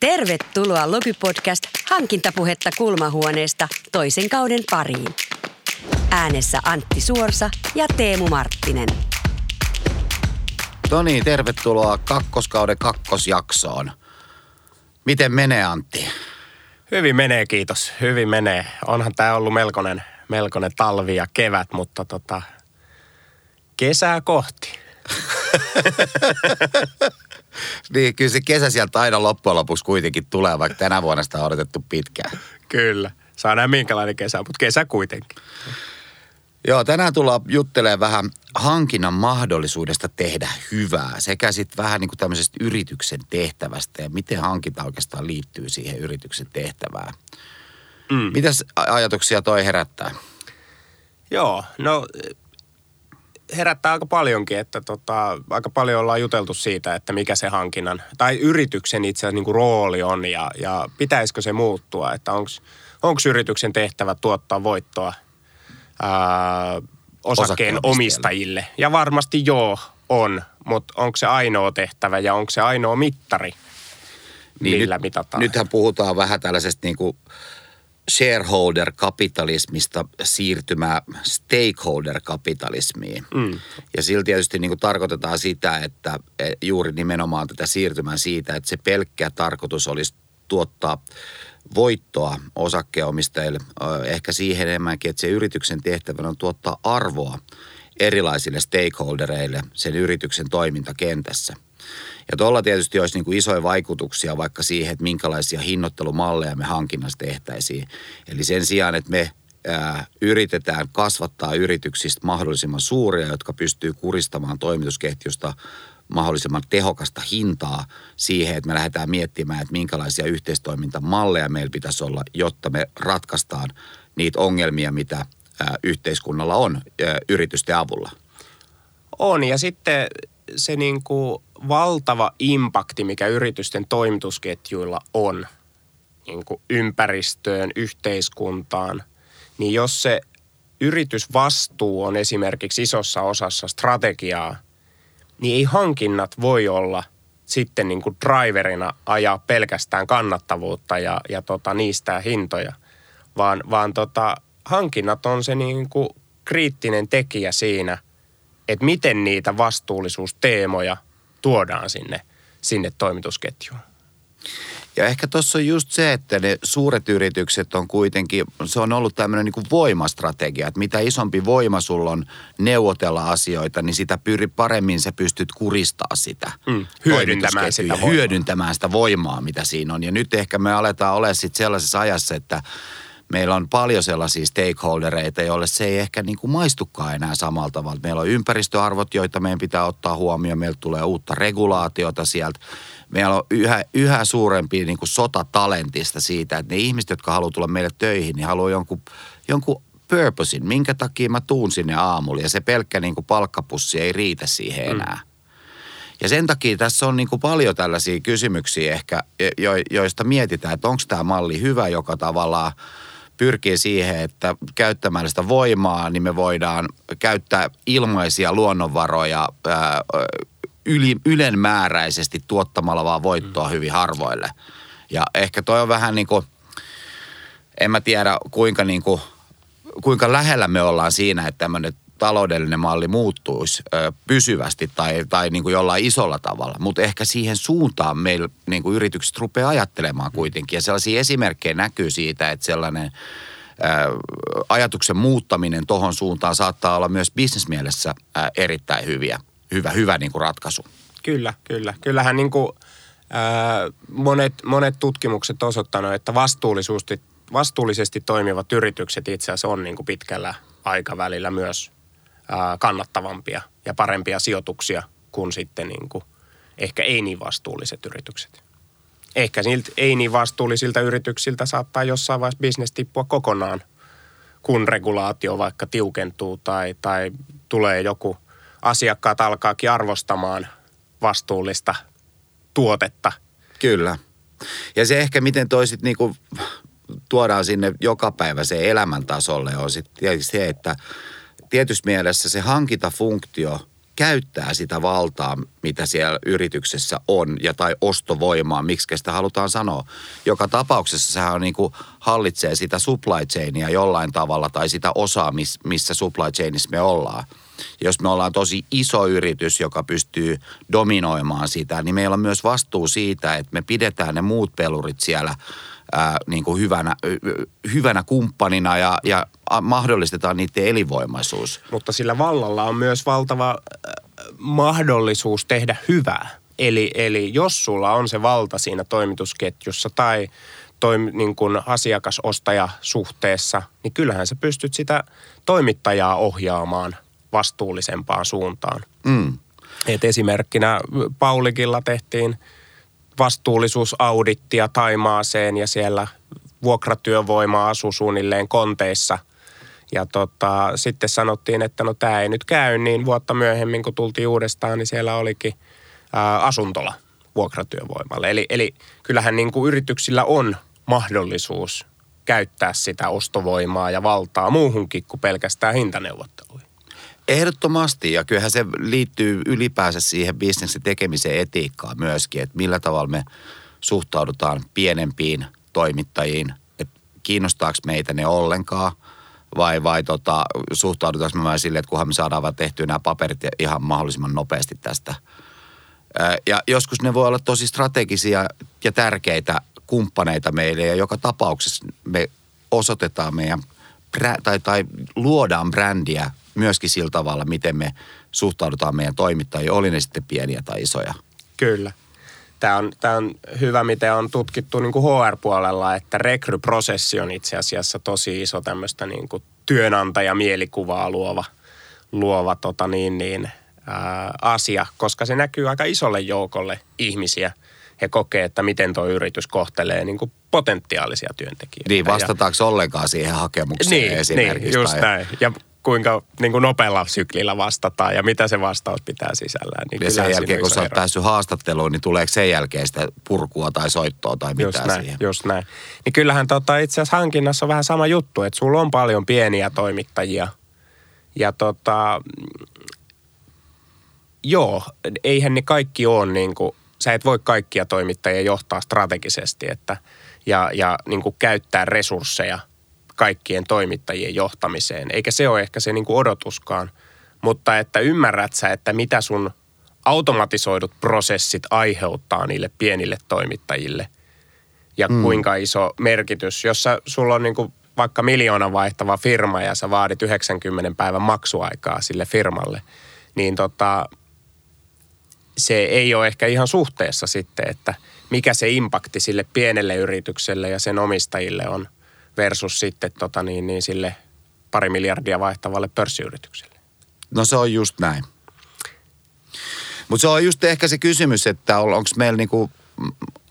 Tervetuloa Lobbypodcast Hankintapuhetta kulmahuoneesta toisen kauden pariin. Äänessä Antti Suorsa ja Teemu Marttinen. No niin, tervetuloa kakkoskauden kakkosjaksoon. Miten menee Antti? Hyvin menee, kiitos. Hyvin menee. Onhan tämä ollut melkoinen, melkoinen talvi ja kevät, mutta tota, kesää kohti. Niin, kyllä se kesä sieltä aina loppujen lopuksi kuitenkin tulee, vaikka tänä vuonna sitä on odotettu pitkään. Kyllä. Saa nähdä minkälainen kesä, mutta kesä kuitenkin. Joo, tänään tullaan juttelemaan vähän hankinnan mahdollisuudesta tehdä hyvää sekä sitten vähän niin kuin tämmöisestä yrityksen tehtävästä ja miten hankinta oikeastaan liittyy siihen yrityksen tehtävään. Mm. Mitäs ajatuksia toi herättää? Joo, no herättää aika paljonkin, että tota, aika paljon ollaan juteltu siitä, että mikä se hankinnan tai yrityksen itse asiassa niin kuin rooli on ja, ja pitäisikö se muuttua, että onko yrityksen tehtävä tuottaa voittoa ää, osakkeen omistajille. Ja varmasti joo, on, mutta onko se ainoa tehtävä ja onko se ainoa mittari, niin millä nyt, mitataan? Nythän puhutaan vähän tällaisesta niin kuin shareholder-kapitalismista siirtymää stakeholder-kapitalismiin. Mm. Ja sillä tietysti niin kuin tarkoitetaan sitä, että e, juuri nimenomaan tätä siirtymää siitä, että se pelkkä tarkoitus olisi tuottaa voittoa osakkeenomistajille, ehkä siihen enemmänkin, että se yrityksen tehtävänä on tuottaa arvoa erilaisille stakeholdereille sen yrityksen toimintakentässä – ja tuolla tietysti olisi niin kuin isoja vaikutuksia vaikka siihen, että minkälaisia hinnoittelumalleja me hankinnassa tehtäisiin. Eli sen sijaan, että me ää, yritetään kasvattaa yrityksistä mahdollisimman suuria, jotka pystyy kuristamaan toimitusketjusta mahdollisimman tehokasta hintaa siihen, että me lähdetään miettimään, että minkälaisia yhteistoimintamalleja meillä pitäisi olla, jotta me ratkaistaan niitä ongelmia, mitä yhteiskunnalla on yritysten avulla. On ja sitten se niin kuin valtava impakti, mikä yritysten toimitusketjuilla on niin kuin ympäristöön, yhteiskuntaan, niin jos se yritysvastuu on esimerkiksi isossa osassa strategiaa, niin ei hankinnat voi olla sitten niin kuin driverina ajaa pelkästään kannattavuutta ja, ja tota, niistä hintoja, vaan, vaan tota, hankinnat on se niin kuin kriittinen tekijä siinä, että miten niitä vastuullisuusteemoja tuodaan sinne, sinne toimitusketjuun. Ja ehkä tuossa on just se, että ne suuret yritykset on kuitenkin, se on ollut tämmöinen niin voimastrategia, että mitä isompi voima sulla on neuvotella asioita, niin sitä pyri, paremmin sä pystyt kuristaa sitä. Mm, hyödyntämään sitä voimaa. Hyödyntämään sitä voimaa, mitä siinä on. Ja nyt ehkä me aletaan olla sitten sellaisessa ajassa, että meillä on paljon sellaisia stakeholdereita, joille se ei ehkä niin kuin maistukaan enää samalla tavalla. Meillä on ympäristöarvot, joita meidän pitää ottaa huomioon. Meillä tulee uutta regulaatiota sieltä. Meillä on yhä, yhä suurempi niin kuin sotatalentista siitä, että ne ihmiset, jotka haluaa tulla meille töihin, niin haluaa jonkun, jonkun purposein, minkä takia mä tuun sinne aamulla. Ja se pelkkä niin kuin palkkapussi ei riitä siihen mm. enää. Mm. Ja sen takia tässä on niin kuin paljon tällaisia kysymyksiä ehkä, jo, joista mietitään, että onko tämä malli hyvä, joka tavallaan – pyrkii siihen, että käyttämällä sitä voimaa, niin me voidaan käyttää ilmaisia luonnonvaroja ää, yli, ylenmääräisesti tuottamalla vaan voittoa mm. hyvin harvoille. Ja ehkä toi on vähän niin kuin, en mä tiedä kuinka, niin kuin, kuinka lähellä me ollaan siinä, että tämmöinen taloudellinen malli muuttuisi ö, pysyvästi tai, tai niin kuin jollain isolla tavalla. Mutta ehkä siihen suuntaan meillä niin kuin yritykset rupeaa ajattelemaan kuitenkin. Ja sellaisia esimerkkejä näkyy siitä, että sellainen ö, ajatuksen muuttaminen tuohon suuntaan saattaa olla myös bisnesmielessä erittäin hyviä, hyvä, hyvä niin kuin ratkaisu. Kyllä, kyllä. Kyllähän niin kuin, ö, monet, monet tutkimukset osoittaneet, että vastuullisesti, vastuullisesti toimivat yritykset itse asiassa on niin kuin pitkällä aikavälillä myös kannattavampia ja parempia sijoituksia kuin sitten niin kuin ehkä ei niin vastuulliset yritykset. Ehkä niiltä ei niin vastuullisilta yrityksiltä saattaa jossain vaiheessa bisnes tippua kokonaan, kun regulaatio vaikka tiukentuu tai, tai tulee joku asiakkaat alkaakin arvostamaan vastuullista tuotetta. Kyllä. Ja se ehkä miten toisit niin kuin tuodaan sinne joka päivä se elämäntasolle on sitten se, että – tietyssä mielessä se hankintafunktio käyttää sitä valtaa, mitä siellä yrityksessä on, ja tai ostovoimaa, miksi sitä halutaan sanoa. Joka tapauksessa sehän niin kuin hallitsee sitä supply chainia jollain tavalla, tai sitä osaa, missä supply chainissa me ollaan. Jos me ollaan tosi iso yritys, joka pystyy dominoimaan sitä, niin meillä on myös vastuu siitä, että me pidetään ne muut pelurit siellä ää, niin kuin hyvänä, hyvänä kumppanina ja, ja mahdollistetaan niiden elinvoimaisuus. Mutta sillä vallalla on myös valtava mahdollisuus tehdä hyvää. Eli, eli jos sulla on se valta siinä toimitusketjussa tai toim, niin kuin asiakasostaja-suhteessa, niin kyllähän sä pystyt sitä toimittajaa ohjaamaan vastuullisempaan suuntaan. Mm. Et esimerkkinä Paulikilla tehtiin vastuullisuusaudittia Taimaaseen ja siellä vuokratyövoima asui suunnilleen konteissa. Ja tota, sitten sanottiin, että no tämä ei nyt käy, niin vuotta myöhemmin kun tultiin uudestaan, niin siellä olikin ää, asuntola vuokratyövoimalle. Eli, eli kyllähän niin kuin yrityksillä on mahdollisuus käyttää sitä ostovoimaa ja valtaa muuhunkin kuin pelkästään hintaneuvotteluihin. Ehdottomasti, ja kyllähän se liittyy ylipäänsä siihen bisneksen tekemisen etiikkaan myöskin, että millä tavalla me suhtaudutaan pienempiin toimittajiin, että kiinnostaako meitä ne ollenkaan, vai, vai tota, suhtaudutaanko me silleen, että kunhan me saadaan vaan tehtyä nämä paperit ihan mahdollisimman nopeasti tästä. Ja joskus ne voi olla tosi strategisia ja tärkeitä kumppaneita meille, ja joka tapauksessa me osoitetaan meidän, tai, tai luodaan brändiä myöskin sillä tavalla, miten me suhtaudutaan meidän toimittajiin, oli ne sitten pieniä tai isoja. Kyllä. Tämä on, tämä on hyvä, miten on tutkittu niin kuin HR-puolella, että rekryprosessi on itse asiassa tosi iso tämmöistä niin kuin työnantajamielikuvaa luova, luova tota niin, niin, ää, asia, koska se näkyy aika isolle joukolle ihmisiä. He kokee, että miten tuo yritys kohtelee niin kuin potentiaalisia työntekijöitä. Niin, vastataanko ja, ollenkaan siihen hakemukseen niin, esimerkiksi? Niin, just tai... näin. Ja kuinka niin kuin nopealla syklillä vastataan ja mitä se vastaus pitää sisällään. Niin ja sen jälkeen, kun sä oot päässyt haastatteluun, niin tuleeko sen jälkeen sitä purkua tai soittoa tai mitä just näin, siihen? Just näin. Niin kyllähän tota, itse asiassa hankinnassa on vähän sama juttu, että sulla on paljon pieniä toimittajia. Ja tota, joo, eihän ne kaikki ole niin kuin, sä et voi kaikkia toimittajia johtaa strategisesti että, ja, ja niin kuin käyttää resursseja – kaikkien toimittajien johtamiseen. Eikä se ole ehkä se niin kuin odotuskaan, mutta että ymmärrät sä, että mitä sun automatisoidut prosessit aiheuttaa niille pienille toimittajille ja mm. kuinka iso merkitys. Jos sä, sulla on niin kuin vaikka miljoona vaihtava firma ja sä vaadit 90 päivän maksuaikaa sille firmalle, niin tota, se ei ole ehkä ihan suhteessa sitten, että mikä se impakti sille pienelle yritykselle ja sen omistajille on versus sitten tota niin, niin sille pari miljardia vaihtavalle pörssiyritykselle. No se on just näin. Mutta se on just ehkä se kysymys, että on, onko meillä niinku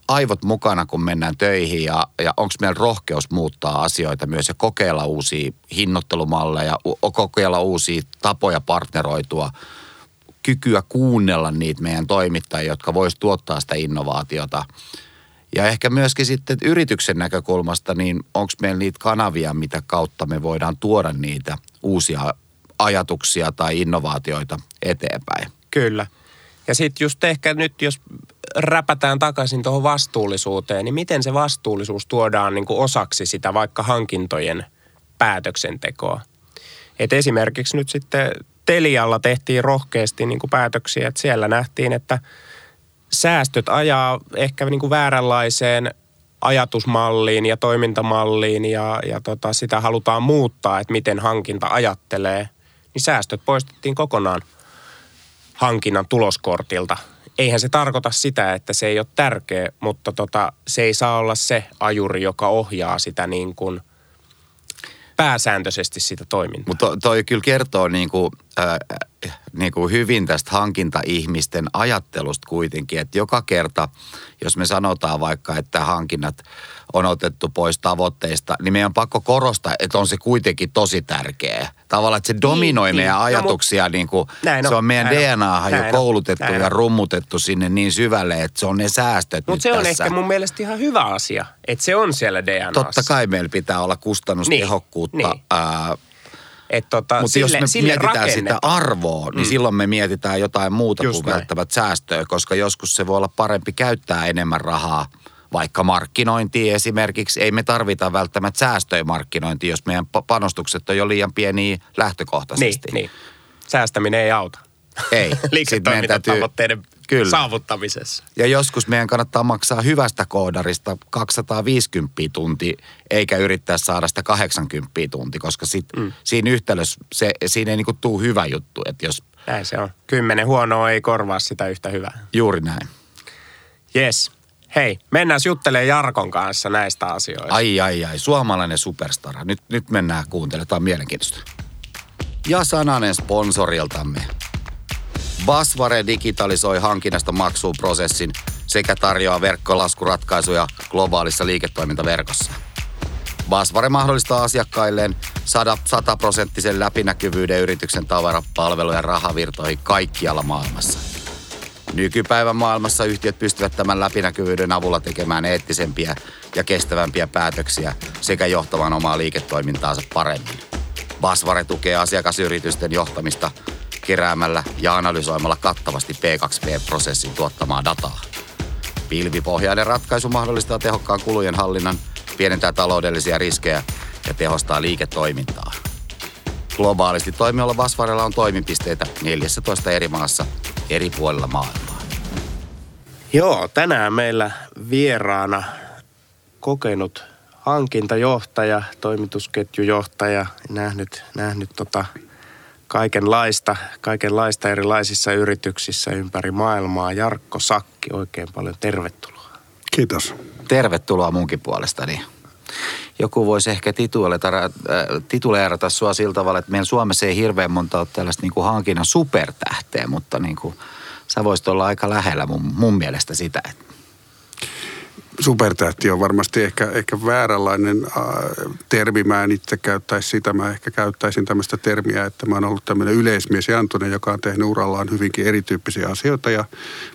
aivot mukana, kun mennään töihin ja, ja onko meillä rohkeus muuttaa asioita myös ja kokeilla uusia hinnoittelumalleja, kokeilla uusia tapoja partneroitua, kykyä kuunnella niitä meidän toimittajia, jotka voisivat tuottaa sitä innovaatiota – ja ehkä myöskin sitten yrityksen näkökulmasta, niin onko meillä niitä kanavia, mitä kautta me voidaan tuoda niitä uusia ajatuksia tai innovaatioita eteenpäin. Kyllä. Ja sitten just ehkä nyt, jos räpätään takaisin tuohon vastuullisuuteen, niin miten se vastuullisuus tuodaan niin osaksi sitä vaikka hankintojen päätöksentekoa? Et esimerkiksi nyt sitten Telialla tehtiin rohkeasti niin kuin päätöksiä, että siellä nähtiin, että – säästöt ajaa ehkä niin kuin vääränlaiseen ajatusmalliin ja toimintamalliin ja, ja tota, sitä halutaan muuttaa, että miten hankinta ajattelee, niin säästöt poistettiin kokonaan hankinnan tuloskortilta. Eihän se tarkoita sitä, että se ei ole tärkeä, mutta tota, se ei saa olla se ajuri, joka ohjaa sitä niin kuin pääsääntöisesti sitä toimintaa. Mutta toi kyllä kertoo niin kuin, äh, niin kuin hyvin tästä hankintaihmisten ajattelusta kuitenkin, että joka kerta, jos me sanotaan vaikka, että hankinnat on otettu pois tavoitteista, niin meidän on pakko korostaa, että on se kuitenkin tosi tärkeä. Tavallaan, että se dominoi niin, meidän niin. ajatuksia, no, niin kuin, näin se on meidän DNAhan jo koulutettu näin ja rummutettu sinne niin syvälle, että se on ne säästöt Mutta se on tässä. ehkä mun mielestä ihan hyvä asia, että se on siellä DNAssa. Totta kai meillä pitää olla kustannustehokkuutta. Niin, niin. Ää, Et tota, Mutta jos me sille mietitään sitä arvoa, niin Mm. silloin me mietitään jotain muuta Just kuin näin. välttämättä säästöä, koska joskus se voi olla parempi käyttää enemmän rahaa vaikka markkinointiin esimerkiksi. Ei me tarvita välttämättä säästöjä markkinointiin, jos meidän pa- panostukset on jo liian pieniä Niin, lähtökohtaisesti. niin. Säästäminen ei auta. Ei. Liiketoimintatavoitteiden Kyllä. saavuttamisessa. Ja joskus meidän kannattaa maksaa hyvästä koodarista 250 tunti, eikä yrittää saada sitä 80 tunti, koska sit, mm. siinä yhtälössä se, siinä ei niinku tuu hyvä juttu, että jos Näin se on. Kymmenen huonoa ei korvaa sitä yhtä hyvää. juuri näin. Yes. Hei, mennään juttelemaan Jarkon kanssa näistä asioista. Ai ai ai, suomalainen superstara. Nyt, nyt mennään kuuntelemaan, tämä on mielenkiintoista. Ja sananen sponsoriltamme. Basvare digitalisoi hankinnasta maksuun prosessin sekä tarjoaa verkkolaskuratkaisuja globaalissa liiketoimintaverkossa. Basvare mahdollistaa asiakkailleen 100 prosenttisen läpinäkyvyyden yrityksen tavara, palvelu ja rahavirtoihin kaikkialla maailmassa. Nykypäivän maailmassa yhtiöt pystyvät tämän läpinäkyvyyden avulla tekemään eettisempiä ja kestävämpiä päätöksiä sekä johtamaan omaa liiketoimintaansa paremmin. Basvare tukee asiakasyritysten johtamista keräämällä ja analysoimalla kattavasti P2P-prosessin tuottamaa dataa. Pilvipohjainen ratkaisu mahdollistaa tehokkaan kulujen hallinnan, pienentää taloudellisia riskejä ja tehostaa liiketoimintaa. Globaalisti toimivalla Basvarella on toimipisteitä 14 eri maassa eri puolilla maailmaa. Joo, tänään meillä vieraana kokenut hankintajohtaja, toimitusketjujohtaja, nähnyt, nähnyt tota kaikenlaista, kaikenlaista erilaisissa yrityksissä ympäri maailmaa. Jarkko Sakki, oikein paljon tervetuloa. Kiitos. Tervetuloa munkin puolestani. Joku voisi ehkä tituleerata, äh, tituleerata sua sillä tavalla, että meillä Suomessa ei hirveän monta ole tällaista niin kuin hankinnan supertähteä, mutta niin kuin, sä voisit olla aika lähellä mun, mun mielestä sitä. Supertähti on varmasti ehkä, ehkä vääränlainen äh, termi. Mä en itse käyttäisi sitä. Mä ehkä käyttäisin tämmöistä termiä, että mä oon ollut tämmöinen yleismies Jantunen, joka on tehnyt urallaan hyvinkin erityyppisiä asioita ja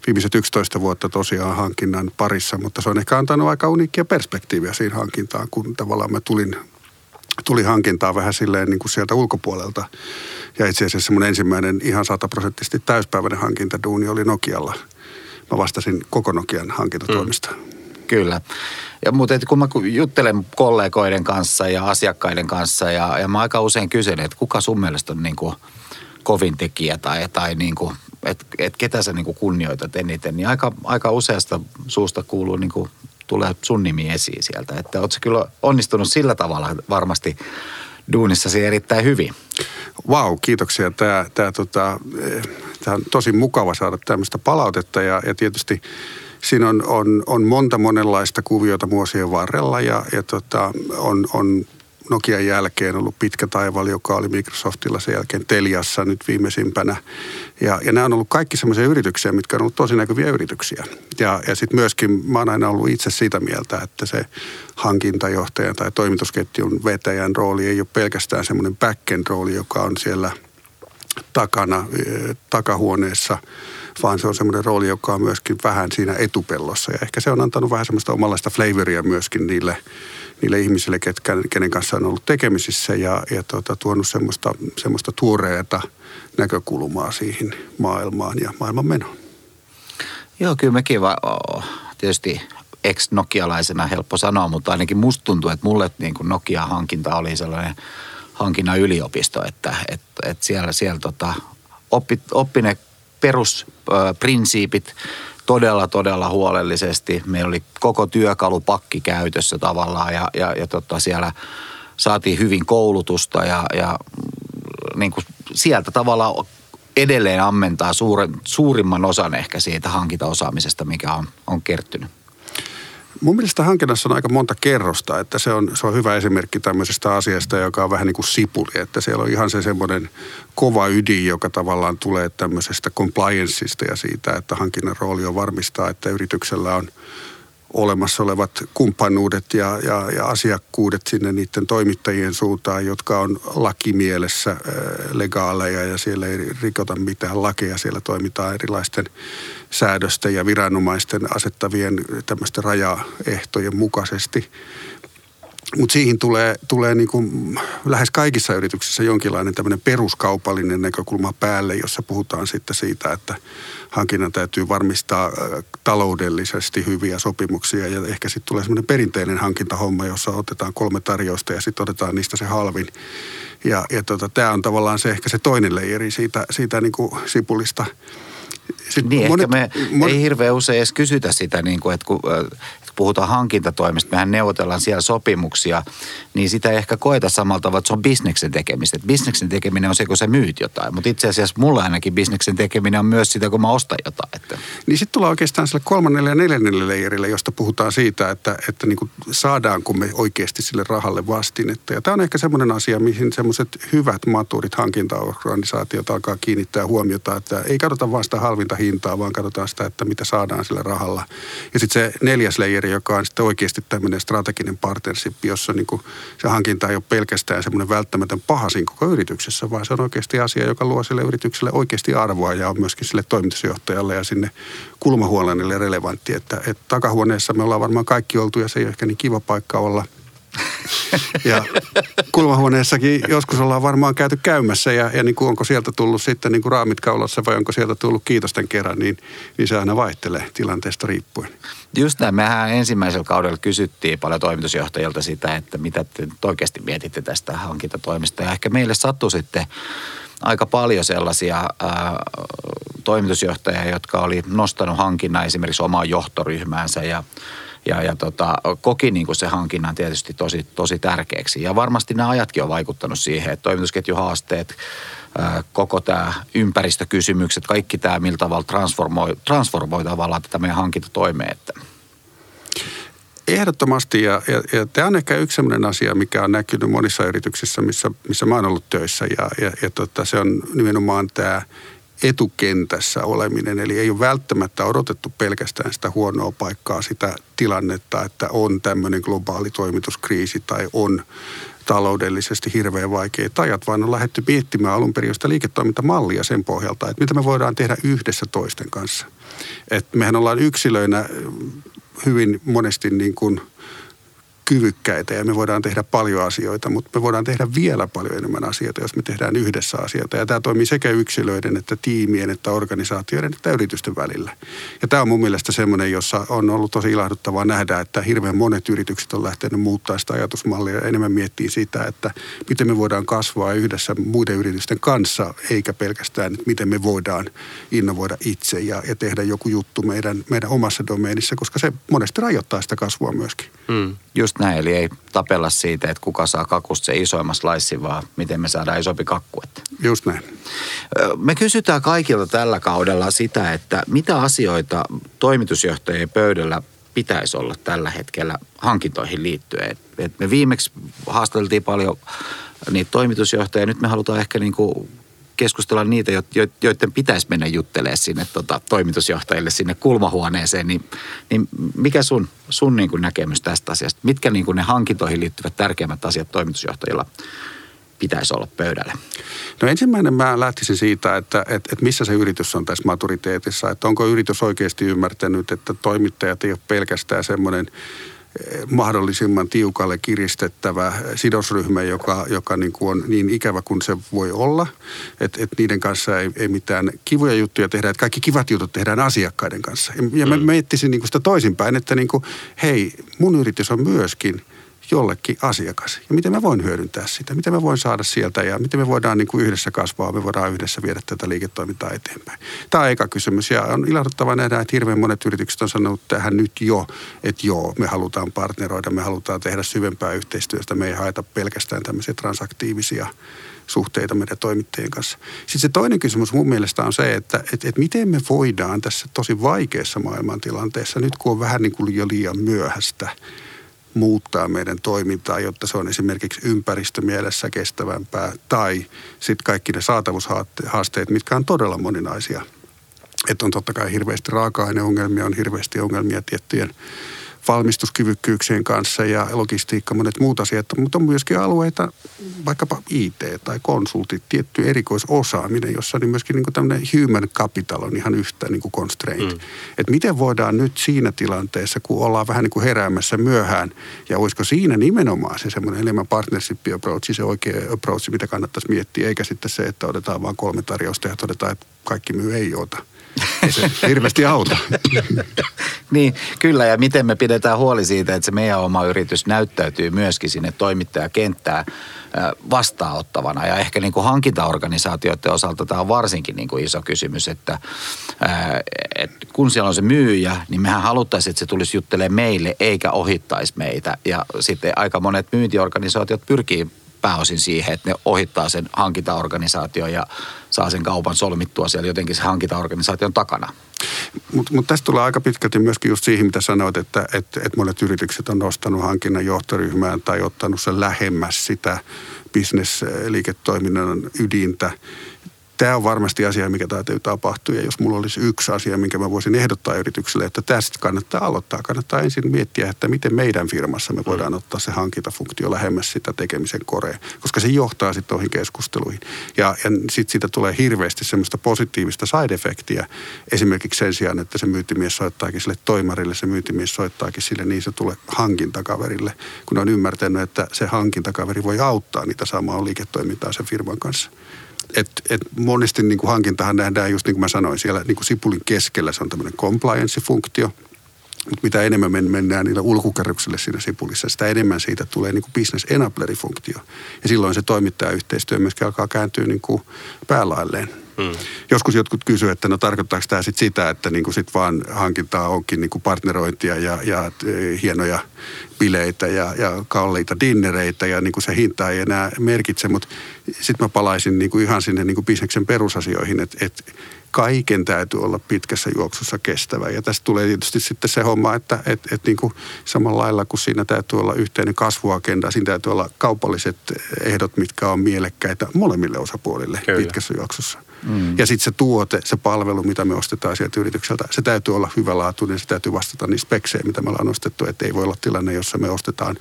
viimeiset 11 vuotta tosiaan hankinnan parissa, mutta se on ehkä antanut aika uniikkia perspektiiviä siinä hankintaan, kun tavallaan mä tulin tuli hankintaa vähän silleen niin kuin sieltä ulkopuolelta. Ja itse asiassa mun ensimmäinen ihan sataprosenttisesti täyspäiväinen hankintaduuni oli Nokialla. Mä vastasin koko Nokian hankintatoimista. Mm. Kyllä. Ja, mutta et kun mä juttelen kollegoiden kanssa ja asiakkaiden kanssa ja, ja mä aika usein kysyn, että kuka sun mielestä on niin kuin kovin tekijä tai, tai niin kuin, että et ketä sä niin kuin kunnioitat eniten, niin aika, aika useasta suusta kuuluu niin kuin, tulee sun nimi esiin sieltä. Että oot sä kyllä onnistunut sillä tavalla varmasti duunissasi erittäin hyvin. Vau, wow, kiitoksia. Tämä, tämä, tota, tämä on tosi mukava saada tämmöistä palautetta ja, ja tietysti siinä on, on, on monta monenlaista kuviota vuosien varrella ja, ja tota, on, on Nokian jälkeen ollut pitkä taival, joka oli Microsoftilla sen jälkeen Teliassa nyt viimeisimpänä. Ja, ja nämä on ollut kaikki semmoisia yrityksiä, mitkä on ollut tosi näkyviä yrityksiä. Ja, ja sitten myöskin mä oon aina ollut itse sitä mieltä, että se hankintajohtajan tai toimitusketjun vetäjän rooli ei ole pelkästään semmoinen back-end rooli, joka on siellä takana, takahuoneessa, vaan se on semmoinen rooli, joka on myöskin vähän siinä etupellossa. Ja ehkä se on antanut vähän semmoista omanlaista flavoria myöskin niille, niille ihmisille, ketkä, kenen kanssa on ollut tekemisissä ja, ja tuota, tuonut semmoista, semmoista tuoreeta näkökulmaa siihen maailmaan ja maailman menoon. Joo, kyllä mekin va- oh, tietysti ex-nokialaisena helppo sanoa, mutta ainakin musta tuntuu, että mulle niin kuin Nokia-hankinta oli sellainen hankinnan yliopisto, että et, et siellä, siellä tota, oppi, oppi ne perusprinsiipit todella, todella huolellisesti. Meillä oli koko työkalupakki käytössä tavallaan ja, ja, ja tota, siellä saatiin hyvin koulutusta ja, ja niin kuin sieltä tavallaan edelleen ammentaa suuren, suurimman osan ehkä siitä hankintaosaamisesta, mikä on, on kertynyt. Mun mielestä hankinnassa on aika monta kerrosta, että se on, se on hyvä esimerkki tämmöisestä asiasta, joka on vähän niin kuin sipuli, että siellä on ihan se semmoinen kova ydin, joka tavallaan tulee tämmöisestä complianceista ja siitä, että hankinnan rooli on varmistaa, että yrityksellä on olemassa olevat kumppanuudet ja, ja, ja asiakkuudet sinne niiden toimittajien suuntaan, jotka on lakimielessä legaaleja ja siellä ei rikota mitään lakeja. Siellä toimitaan erilaisten säädösten ja viranomaisten asettavien tämmöisten rajaehtojen mukaisesti. mutta siihen tulee, tulee niin kuin lähes kaikissa yrityksissä jonkinlainen tämmöinen peruskaupallinen näkökulma päälle, jossa puhutaan sitten siitä, että hankinnan täytyy varmistaa taloudellisesti hyviä sopimuksia ja ehkä sitten tulee semmoinen perinteinen hankintahomma, jossa otetaan kolme tarjousta ja sitten otetaan niistä se halvin. Ja, ja tota, tämä on tavallaan se ehkä se toinen leijeri siitä, siitä niin kuin sipulista. Sitten niin, monet, ehkä me monet, ei hirveän usein edes kysytä sitä, niin kuin, että kun puhutaan hankintatoimista, mehän neuvotellaan siellä sopimuksia, niin sitä ei ehkä koeta samalla tavalla, että se on bisneksen tekemistä. Että bisneksen tekeminen on se, kun sä myyt jotain, mutta itse asiassa mulla ainakin bisneksen tekeminen on myös sitä, kun mä ostan jotain. Että. Niin sitten tullaan oikeastaan sille kolmannelle ja neljännelle leijerille, josta puhutaan siitä, että, että niin kuin saadaanko me oikeasti sille rahalle vastinetta. Ja tämä on ehkä semmoinen asia, mihin semmoiset hyvät maturit hankintaorganisaatiot alkaa kiinnittää huomiota, että ei katsota vaan sitä halvinta hintaa, vaan katsotaan sitä, että mitä saadaan sille rahalla. Ja sitten se neljäs leijeri, joka on sitten oikeasti tämmöinen strateginen partnership, jossa niin kuin se hankinta ei ole pelkästään semmoinen välttämätön paha siinä koko yrityksessä, vaan se on oikeasti asia, joka luo sille yritykselle oikeasti arvoa ja on myöskin sille toimitusjohtajalle ja sinne kulmahuolennille relevantti. Että, että takahuoneessa me ollaan varmaan kaikki oltu ja se ei ole ehkä niin kiva paikka olla – ja kulmahuoneessakin joskus ollaan varmaan käyty käymässä ja, ja niin kuin onko sieltä tullut sitten niin kuin raamit kaulassa vai onko sieltä tullut kiitosten kerran, niin, niin se aina vaihtelee tilanteesta riippuen. Just näin. Mehän ensimmäisellä kaudella kysyttiin paljon toimitusjohtajilta sitä, että mitä te oikeasti mietitte tästä hankintatoimista. Ja ehkä meille sattui sitten aika paljon sellaisia ää, toimitusjohtajia, jotka oli nostanut hankinnan esimerkiksi omaan johtoryhmäänsä ja ja, ja tota, koki niin kuin se hankinnan tietysti tosi, tosi tärkeäksi. Ja varmasti nämä ajatkin on vaikuttanut siihen, että toimitusketjuhaasteet, koko tämä ympäristökysymykset, kaikki tämä, millä tavalla transformoi, transformoi tavallaan tätä meidän hankintatoimeen. Että. Ehdottomasti, ja, ja, ja tämä on ehkä yksi sellainen asia, mikä on näkynyt monissa yrityksissä, missä, missä mä oon ollut töissä, ja, ja, ja tota, se on nimenomaan tämä etukentässä oleminen. Eli ei ole välttämättä odotettu pelkästään sitä huonoa paikkaa, sitä tilannetta, että on tämmöinen globaali toimituskriisi tai on taloudellisesti hirveän vaikeat ajat, vaan on lähdetty miettimään alun perin sitä liiketoimintamallia sen pohjalta, että mitä me voidaan tehdä yhdessä toisten kanssa. Et mehän ollaan yksilöinä hyvin monesti niin kuin – kyvykkäitä ja me voidaan tehdä paljon asioita, mutta me voidaan tehdä vielä paljon enemmän asioita, jos me tehdään yhdessä asioita. Ja tämä toimii sekä yksilöiden että tiimien että organisaatioiden että yritysten välillä. Ja tämä on mun mielestä semmoinen, jossa on ollut tosi ilahduttavaa nähdä, että hirveän monet yritykset on lähtenyt muuttaa sitä ajatusmallia ja enemmän miettiä sitä, että miten me voidaan kasvaa yhdessä muiden yritysten kanssa, eikä pelkästään, että miten me voidaan innovoida itse ja, ja tehdä joku juttu meidän, meidän omassa domeenissa, koska se monesti rajoittaa sitä kasvua myöskin. Mm. Just näin, eli ei tapella siitä, että kuka saa kakusta se isoimman slicein, vaan miten me saadaan isompi kakku. Että. Just näin. Me kysytään kaikilta tällä kaudella sitä, että mitä asioita toimitusjohtajien pöydällä pitäisi olla tällä hetkellä hankintoihin liittyen. Et me viimeksi haastateltiin paljon niitä toimitusjohtajia, nyt me halutaan ehkä niin kuin keskustella niitä, joiden pitäisi mennä juttelemaan sinne tota, toimitusjohtajille sinne kulmahuoneeseen, niin, niin mikä sun, sun niin kuin näkemys tästä asiasta? Mitkä niin kuin ne hankintoihin liittyvät tärkeimmät asiat toimitusjohtajilla pitäisi olla pöydällä? No ensimmäinen mä lähtisin siitä, että, että, että missä se yritys on tässä maturiteetissa. Että onko yritys oikeasti ymmärtänyt, että toimittajat ei ole pelkästään semmoinen mahdollisimman tiukalle kiristettävä sidosryhmä, joka, joka niin kuin on niin ikävä kuin se voi olla. Että et niiden kanssa ei, ei mitään kivoja juttuja tehdä, että kaikki kivat jutut tehdään asiakkaiden kanssa. Ja mä mm. miettisin niin kuin sitä toisinpäin, että niin kuin, hei, mun yritys on myöskin – jollekin asiakas. Ja miten mä voin hyödyntää sitä, miten mä voin saada sieltä ja miten me voidaan niin kuin yhdessä kasvaa, me voidaan yhdessä viedä tätä liiketoimintaa eteenpäin. Tämä on eka kysymys ja on ilahduttavaa nähdä, että hirveän monet yritykset on sanonut tähän nyt jo, että joo, me halutaan partneroida, me halutaan tehdä syvempää yhteistyöstä, me ei haeta pelkästään tämmöisiä transaktiivisia suhteita meidän toimittajien kanssa. Sitten se toinen kysymys mun mielestä on se, että että että miten me voidaan tässä tosi vaikeassa maailmantilanteessa, nyt kun on vähän niin kuin jo liian myöhäistä, muuttaa meidän toimintaa, jotta se on esimerkiksi ympäristömielessä kestävämpää tai sitten kaikki ne saatavuushaasteet, mitkä on todella moninaisia. Että on totta kai hirveästi raaka-aineongelmia, on hirveästi ongelmia tiettyjen valmistuskyvykkyyksien kanssa ja logistiikka, monet muut asiat, mutta on myöskin alueita, vaikkapa IT tai konsultit, tietty erikoisosaaminen, jossa niin myöskin niin tämmöinen human capital on ihan yhtä niin kuin constraint. Mm. Että miten voidaan nyt siinä tilanteessa, kun ollaan vähän niin kuin heräämässä myöhään, ja olisiko siinä nimenomaan se semmoinen enemmän partnership approach, se oikea approach, mitä kannattaisi miettiä, eikä sitten se, että otetaan vain kolme tarjousta ja todetaan, että kaikki myy ei ota. Se hirveästi auta. niin, kyllä. Ja miten me pidetään huoli siitä, että se meidän oma yritys näyttäytyy myöskin sinne toimittajakenttään vastaanottavana. Ja ehkä niin kuin hankintaorganisaatioiden osalta tämä on varsinkin niin kuin iso kysymys, että, että kun siellä on se myyjä, niin mehän haluttaisiin, että se tulisi juttelemaan meille eikä ohittaisi meitä. Ja sitten aika monet myyntiorganisaatiot pyrkii pääosin siihen, että ne ohittaa sen hankintaorganisaation ja saa sen kaupan solmittua siellä jotenkin se hankintaorganisaation takana. Mutta mut tästä tulee aika pitkälti myöskin just siihen, mitä sanoit, että et, et monet yritykset on nostanut hankinnan johtoryhmään tai ottanut sen lähemmäs sitä bisnesliiketoiminnan ydintä tämä on varmasti asia, mikä täytyy tapahtua. Ja jos mulla olisi yksi asia, minkä mä voisin ehdottaa yritykselle, että tästä kannattaa aloittaa. Kannattaa ensin miettiä, että miten meidän firmassa me voidaan ottaa se hankintafunktio lähemmäs sitä tekemisen korea, koska se johtaa sitten noihin keskusteluihin. Ja, ja sitten siitä tulee hirveästi semmoista positiivista side-efektiä. Esimerkiksi sen sijaan, että se myyntimies soittaakin sille toimarille, se myyntimies soittaakin sille niin se tulee hankintakaverille, kun on ymmärtänyt, että se hankintakaveri voi auttaa niitä samaa liiketoimintaa sen firman kanssa et, et monesti niin kuin hankintahan nähdään just niin kuin mä sanoin, siellä niin kuin sipulin keskellä se on tämmöinen compliance-funktio, mutta mitä enemmän me mennään niillä ulkukerroksille siinä sipulissa, sitä enemmän siitä tulee niin kuin business enableri-funktio. Ja silloin se toimittajayhteistyö myöskin alkaa kääntyä niin kuin päälailleen. Hmm. Joskus jotkut kysyvät, että no tarkoittaako tämä sit sitä, että niin kuin sit vaan hankintaa onkin niin kuin partnerointia ja, ja e, hienoja bileitä ja, ja kalliita dinnereitä ja niin kuin se hinta ei enää merkitse, mutta sitten mä palaisin niin kuin ihan sinne niin kuin bisneksen perusasioihin, että, että kaiken täytyy olla pitkässä juoksussa kestävä. Ja tästä tulee tietysti sitten se homma, että et, et niin kuin samalla lailla kuin siinä täytyy olla yhteinen kasvuagenda, siinä täytyy olla kaupalliset ehdot, mitkä on mielekkäitä molemmille osapuolille Kyllä. pitkässä juoksussa. Mm. Ja sitten se tuote, se palvelu, mitä me ostetaan sieltä yritykseltä, se täytyy olla hyvälaatuinen, se täytyy vastata niistä speksejä, mitä me ollaan ostettu. Että ei voi olla tilanne, jossa me ostetaan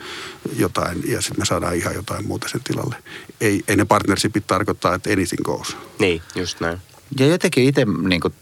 jotain ja sitten me saadaan ihan jotain muuta sen tilalle. Ei, ei ne partnershipit tarkoittaa, että anything goes. Niin, just näin. Ja jotenkin itse niin kuin,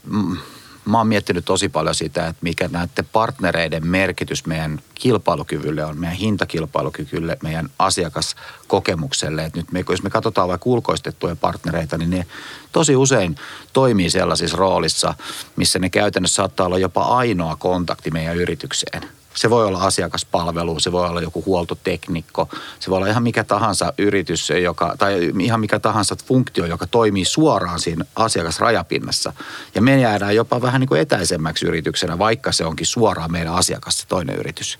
mä oon miettinyt tosi paljon sitä, että mikä näiden partnereiden merkitys meidän kilpailukyvylle on, meidän hintakilpailukyvylle, meidän asiakaskokemukselle. Että nyt me, jos me katsotaan vaikka ulkoistettuja partnereita, niin ne tosi usein toimii sellaisissa roolissa, missä ne käytännössä saattaa olla jopa ainoa kontakti meidän yritykseen – se voi olla asiakaspalvelu, se voi olla joku huoltoteknikko, se voi olla ihan mikä tahansa yritys, joka, tai ihan mikä tahansa funktio, joka toimii suoraan siinä asiakasrajapinnassa. Ja me jäädään jopa vähän niin kuin etäisemmäksi yrityksenä, vaikka se onkin suoraan meidän asiakas, se toinen yritys.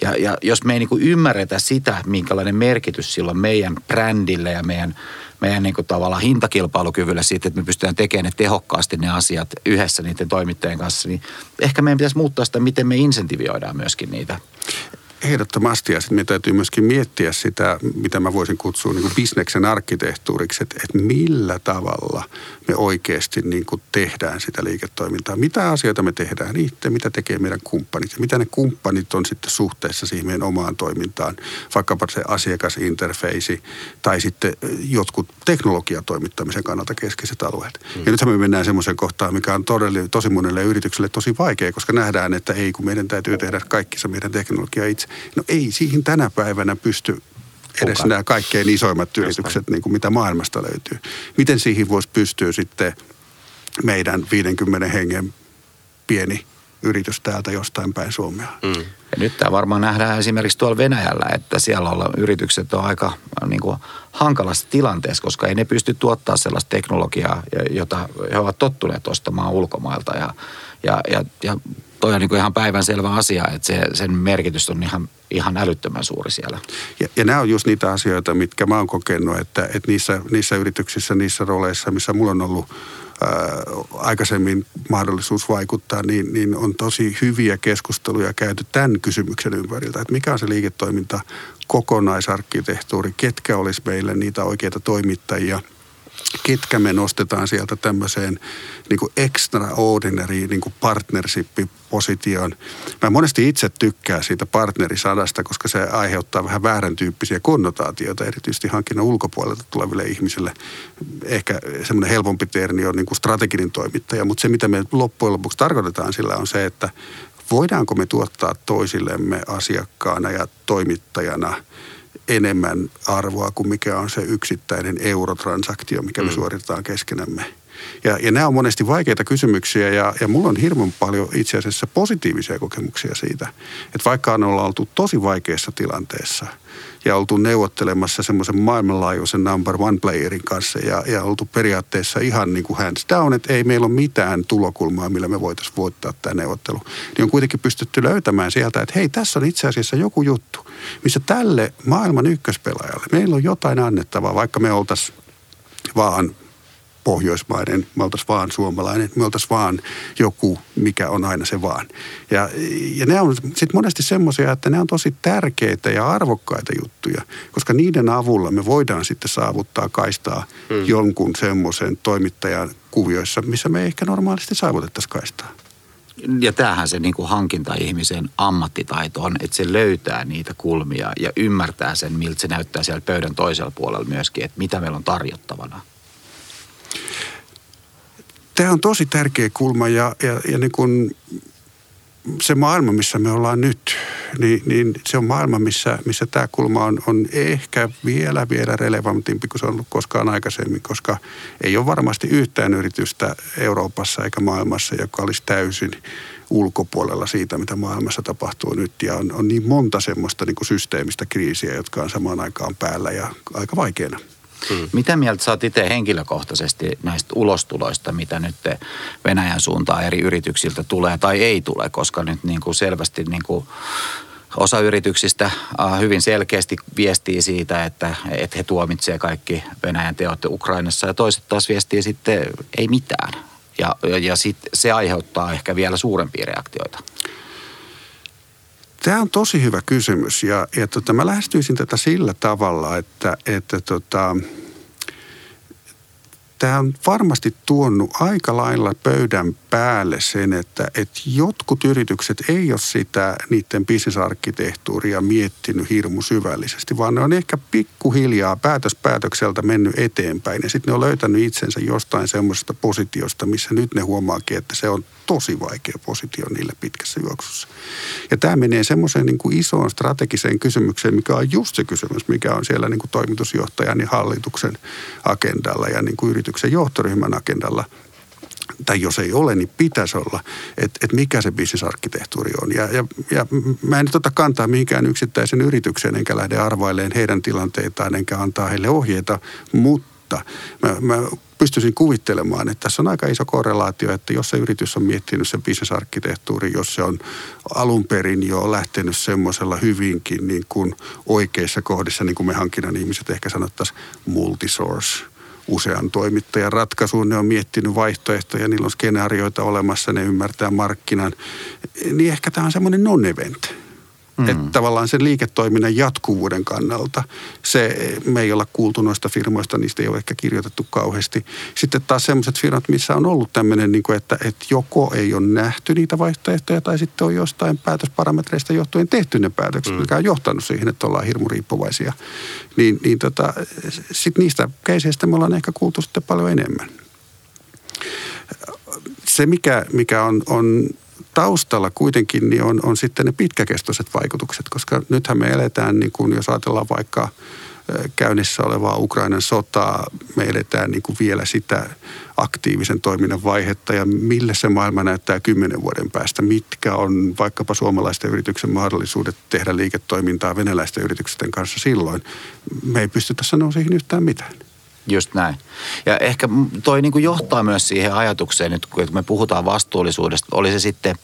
Ja, ja jos me ei niin kuin ymmärretä sitä, minkälainen merkitys sillä on meidän brändille ja meidän meidän niin kuin tavallaan hintakilpailukyvylle siitä, että me pystytään tekemään ne tehokkaasti ne asiat yhdessä niiden toimittajien kanssa, niin ehkä meidän pitäisi muuttaa sitä, miten me insentiivioidaan myöskin niitä. Ehdottomasti ja sitten me täytyy myöskin miettiä sitä, mitä mä voisin kutsua niin kuin bisneksen arkkitehtuuriksi, että, että millä tavalla me oikeasti niin kuin tehdään sitä liiketoimintaa. Mitä asioita me tehdään itse, mitä tekee meidän kumppanit ja mitä ne kumppanit on sitten suhteessa siihen meidän omaan toimintaan. Vaikkapa se asiakasinterfeisi tai sitten jotkut teknologiatoimittamisen kannalta keskeiset alueet. Mm. Ja nythän me mennään semmoisen kohtaan, mikä on todella, tosi monelle yritykselle tosi vaikea, koska nähdään, että ei kun meidän täytyy tehdä kaikki se meidän teknologia itse. No ei siihen tänä päivänä pysty edes Kuka? nämä kaikkein isoimmat yritykset, niin kuin mitä maailmasta löytyy. Miten siihen voisi pystyä sitten meidän 50 hengen pieni yritys täältä jostain päin Suomea. Mm. Ja nyt tämä varmaan nähdään esimerkiksi tuolla Venäjällä, että siellä olla yritykset on aika niin kuin, hankalassa tilanteessa, koska ei ne pysty tuottaa sellaista teknologiaa, jota he ovat tottuneet ostamaan ulkomailta. Ja, ja, ja, ja toi on niin kuin ihan päivänselvä asia, että se, sen merkitys on ihan, ihan älyttömän suuri siellä. Ja, ja nämä on just niitä asioita, mitkä mä oon kokenut, että, että niissä, niissä yrityksissä, niissä rooleissa, missä mulla on ollut ää, aikaisemmin mahdollisuus vaikuttaa, niin, niin on tosi hyviä keskusteluja käyty tämän kysymyksen ympäriltä, että mikä on se liiketoiminta, kokonaisarkkitehtuuri, ketkä olisi meille niitä oikeita toimittajia – ketkä me nostetaan sieltä tämmöiseen niin kuin extraordinary niin kuin partnership-positioon. Mä monesti itse tykkään siitä partnerisadasta, koska se aiheuttaa vähän väärän tyyppisiä konnotaatioita, erityisesti hankinnan ulkopuolelta tuleville ihmisille. Ehkä semmoinen helpompi termi on niin kuin strateginen toimittaja, mutta se mitä me loppujen lopuksi tarkoitetaan sillä on se, että voidaanko me tuottaa toisillemme asiakkaana ja toimittajana – enemmän arvoa kuin mikä on se yksittäinen eurotransaktio, mikä me mm. suoritetaan keskenämme. Ja, ja nämä on monesti vaikeita kysymyksiä ja, ja mulla on hirveän paljon itse asiassa positiivisia kokemuksia siitä, että vaikka on oltu tosi vaikeassa tilanteessa – ja oltu neuvottelemassa semmoisen maailmanlaajuisen number one playerin kanssa ja, ja oltu periaatteessa ihan niin kuin hands down, että ei meillä ole mitään tulokulmaa, millä me voitaisiin voittaa tämä neuvottelu. Niin on kuitenkin pystytty löytämään sieltä, että hei, tässä on itse asiassa joku juttu, missä tälle maailman ykköspelaajalle meillä on jotain annettavaa, vaikka me oltaisiin vaan pohjoismainen, me oltaisiin vaan suomalainen, me oltaisiin vaan joku, mikä on aina se vaan. Ja, ja ne on sitten monesti semmoisia, että ne on tosi tärkeitä ja arvokkaita juttuja, koska niiden avulla me voidaan sitten saavuttaa kaistaa hmm. jonkun semmoisen toimittajan kuvioissa, missä me ehkä normaalisti saavutettaisiin kaistaa. Ja tämähän se niin kuin hankinta-ihmisen ammattitaito on, että se löytää niitä kulmia ja ymmärtää sen, miltä se näyttää siellä pöydän toisella puolella myöskin, että mitä meillä on tarjottavana tämä on tosi tärkeä kulma ja, ja, ja niin kuin se maailma, missä me ollaan nyt, niin, niin se on maailma, missä, missä tämä kulma on, on ehkä vielä, vielä relevantimpi kuin se on ollut koskaan aikaisemmin, koska ei ole varmasti yhtään yritystä Euroopassa eikä maailmassa, joka olisi täysin ulkopuolella siitä, mitä maailmassa tapahtuu nyt. Ja on, on niin monta semmoista niin kuin systeemistä kriisiä, jotka on samaan aikaan päällä ja aika vaikeana. Hmm. Mitä mieltä sä itse henkilökohtaisesti näistä ulostuloista, mitä nyt Venäjän suuntaan eri yrityksiltä tulee tai ei tule, koska nyt niin kuin selvästi niin kuin osa yrityksistä hyvin selkeästi viestii siitä, että, että he tuomitsevat kaikki Venäjän teot Ukrainassa ja toiset taas viestii sitten ei mitään. Ja, ja sit se aiheuttaa ehkä vielä suurempia reaktioita. Tämä on tosi hyvä kysymys ja, ja tota, mä lähestyisin tätä sillä tavalla, että, että tota, tämä on varmasti tuonut aika lailla pöydän päälle sen, että, että jotkut yritykset ei ole sitä niiden bisnesarkkitehtuuria miettinyt hirmu syvällisesti, vaan ne on ehkä pikkuhiljaa päätöspäätökseltä mennyt eteenpäin ja sitten ne on löytänyt itsensä jostain semmoisesta positiosta, missä nyt ne huomaakin, että se on tosi vaikea positio niille pitkässä juoksussa. Ja tämä menee semmoiseen niin kuin isoon strategiseen kysymykseen, mikä on just se kysymys, mikä on siellä niin kuin toimitusjohtajan ja hallituksen agendalla ja niin kuin yrityksen johtoryhmän agendalla – tai jos ei ole, niin pitäisi olla, että, että mikä se bisnesarkkitehtuuri on. Ja, ja, ja mä en nyt ota kantaa mihinkään yksittäisen yritykseen, enkä lähde arvailemaan heidän tilanteitaan, enkä antaa heille ohjeita, mutta mä, mä pystyisin kuvittelemaan, että tässä on aika iso korrelaatio, että jos se yritys on miettinyt sen bisnesarkkitehtuuri, jos se on alun perin jo lähtenyt semmoisella hyvinkin niin kuin oikeissa kohdissa, niin kuin me hankinnan ihmiset ehkä sanottaisiin multisource usean toimittajan ratkaisuun. Ne on miettinyt vaihtoehtoja, niillä on skenaarioita olemassa, ne ymmärtää markkinan. Niin ehkä tämä on semmoinen non-event. Mm. Että tavallaan sen liiketoiminnan jatkuvuuden kannalta se, me ei olla kuultu noista firmoista, niistä ei ole ehkä kirjoitettu kauheasti. Sitten taas sellaiset firmat, missä on ollut tämmöinen, niin kuin, että, että joko ei ole nähty niitä vaihtoehtoja tai sitten on jostain päätösparametreista johtuen tehty ne päätökset, mm. mikä on johtanut siihen, että ollaan hirmu riippuvaisia. Niin, niin tota, sitten niistä keiseistä me ollaan ehkä kuultu sitten paljon enemmän se, mikä, mikä on, on taustalla kuitenkin niin on, on sitten ne pitkäkestoiset vaikutukset, koska nythän me eletään, niin kuin jos ajatellaan vaikka käynnissä olevaa Ukrainan sotaa, me eletään niin kuin vielä sitä aktiivisen toiminnan vaihetta ja millä se maailma näyttää kymmenen vuoden päästä, mitkä on vaikkapa suomalaisten yrityksen mahdollisuudet tehdä liiketoimintaa venäläisten yritysten kanssa silloin. Me ei pystytä sanoa siihen yhtään mitään. Just näin. Ja ehkä toi niin kuin johtaa myös siihen ajatukseen, että kun me puhutaan vastuullisuudesta, oli se sitten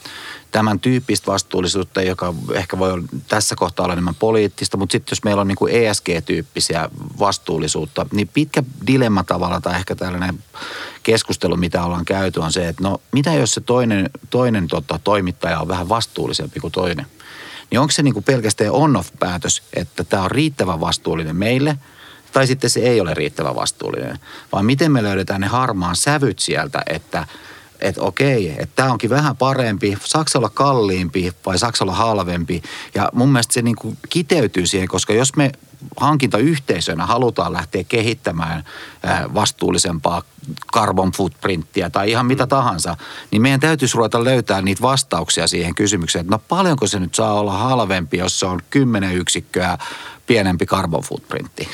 tämän tyyppistä vastuullisuutta, joka ehkä voi olla tässä kohtaa olla enemmän poliittista, mutta sitten jos meillä on niin kuin ESG-tyyppisiä vastuullisuutta, niin pitkä dilemma tavalla tai ehkä tällainen keskustelu, mitä ollaan käyty, on se, että no mitä jos se toinen, toinen tota, toimittaja on vähän vastuullisempi kuin toinen? Niin onko se niin kuin pelkästään on-off-päätös, että tämä on riittävän vastuullinen meille – tai sitten se ei ole riittävän vastuullinen. Vaan miten me löydetään ne harmaan sävyt sieltä, että että okei, että tämä onkin vähän parempi, saako olla kalliimpi vai saako olla halvempi. Ja mun mielestä se niin kuin kiteytyy siihen, koska jos me hankintayhteisönä halutaan lähteä kehittämään vastuullisempaa carbon footprinttiä tai ihan mitä tahansa, niin meidän täytyisi ruveta löytää niitä vastauksia siihen kysymykseen, että no paljonko se nyt saa olla halvempi, jos se on 10 yksikköä pienempi carbon footprintti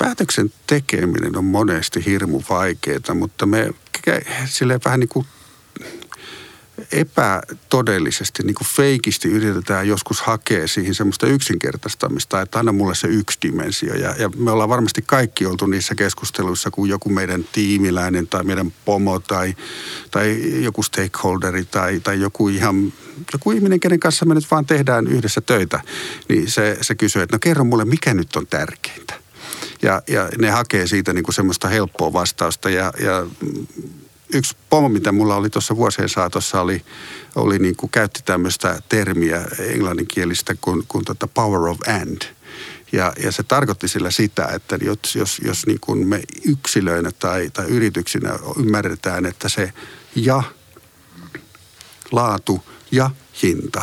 päätöksen tekeminen on monesti hirmu vaikeaa, mutta me sille vähän niin kuin epätodellisesti, niin kuin feikisti yritetään joskus hakea siihen semmoista yksinkertaistamista, että anna mulle se yksi dimensio. Ja, ja me ollaan varmasti kaikki oltu niissä keskusteluissa, kun joku meidän tiimiläinen tai meidän pomo tai, tai joku stakeholderi tai, tai joku ihan joku ihminen, kenen kanssa me nyt vaan tehdään yhdessä töitä, niin se, se kysyy, että no kerro mulle, mikä nyt on tärkeintä. Ja, ja ne hakee siitä niin kuin semmoista helppoa vastausta ja, ja yksi pomo, mitä mulla oli tuossa vuosien saatossa, oli, oli niin kuin käytti tämmöistä termiä englanninkielistä kuin, kuin tota power of and. Ja, ja se tarkoitti sillä sitä, että jos, jos, jos niin kuin me yksilöinä tai, tai yrityksinä ymmärretään, että se ja laatu ja hinta,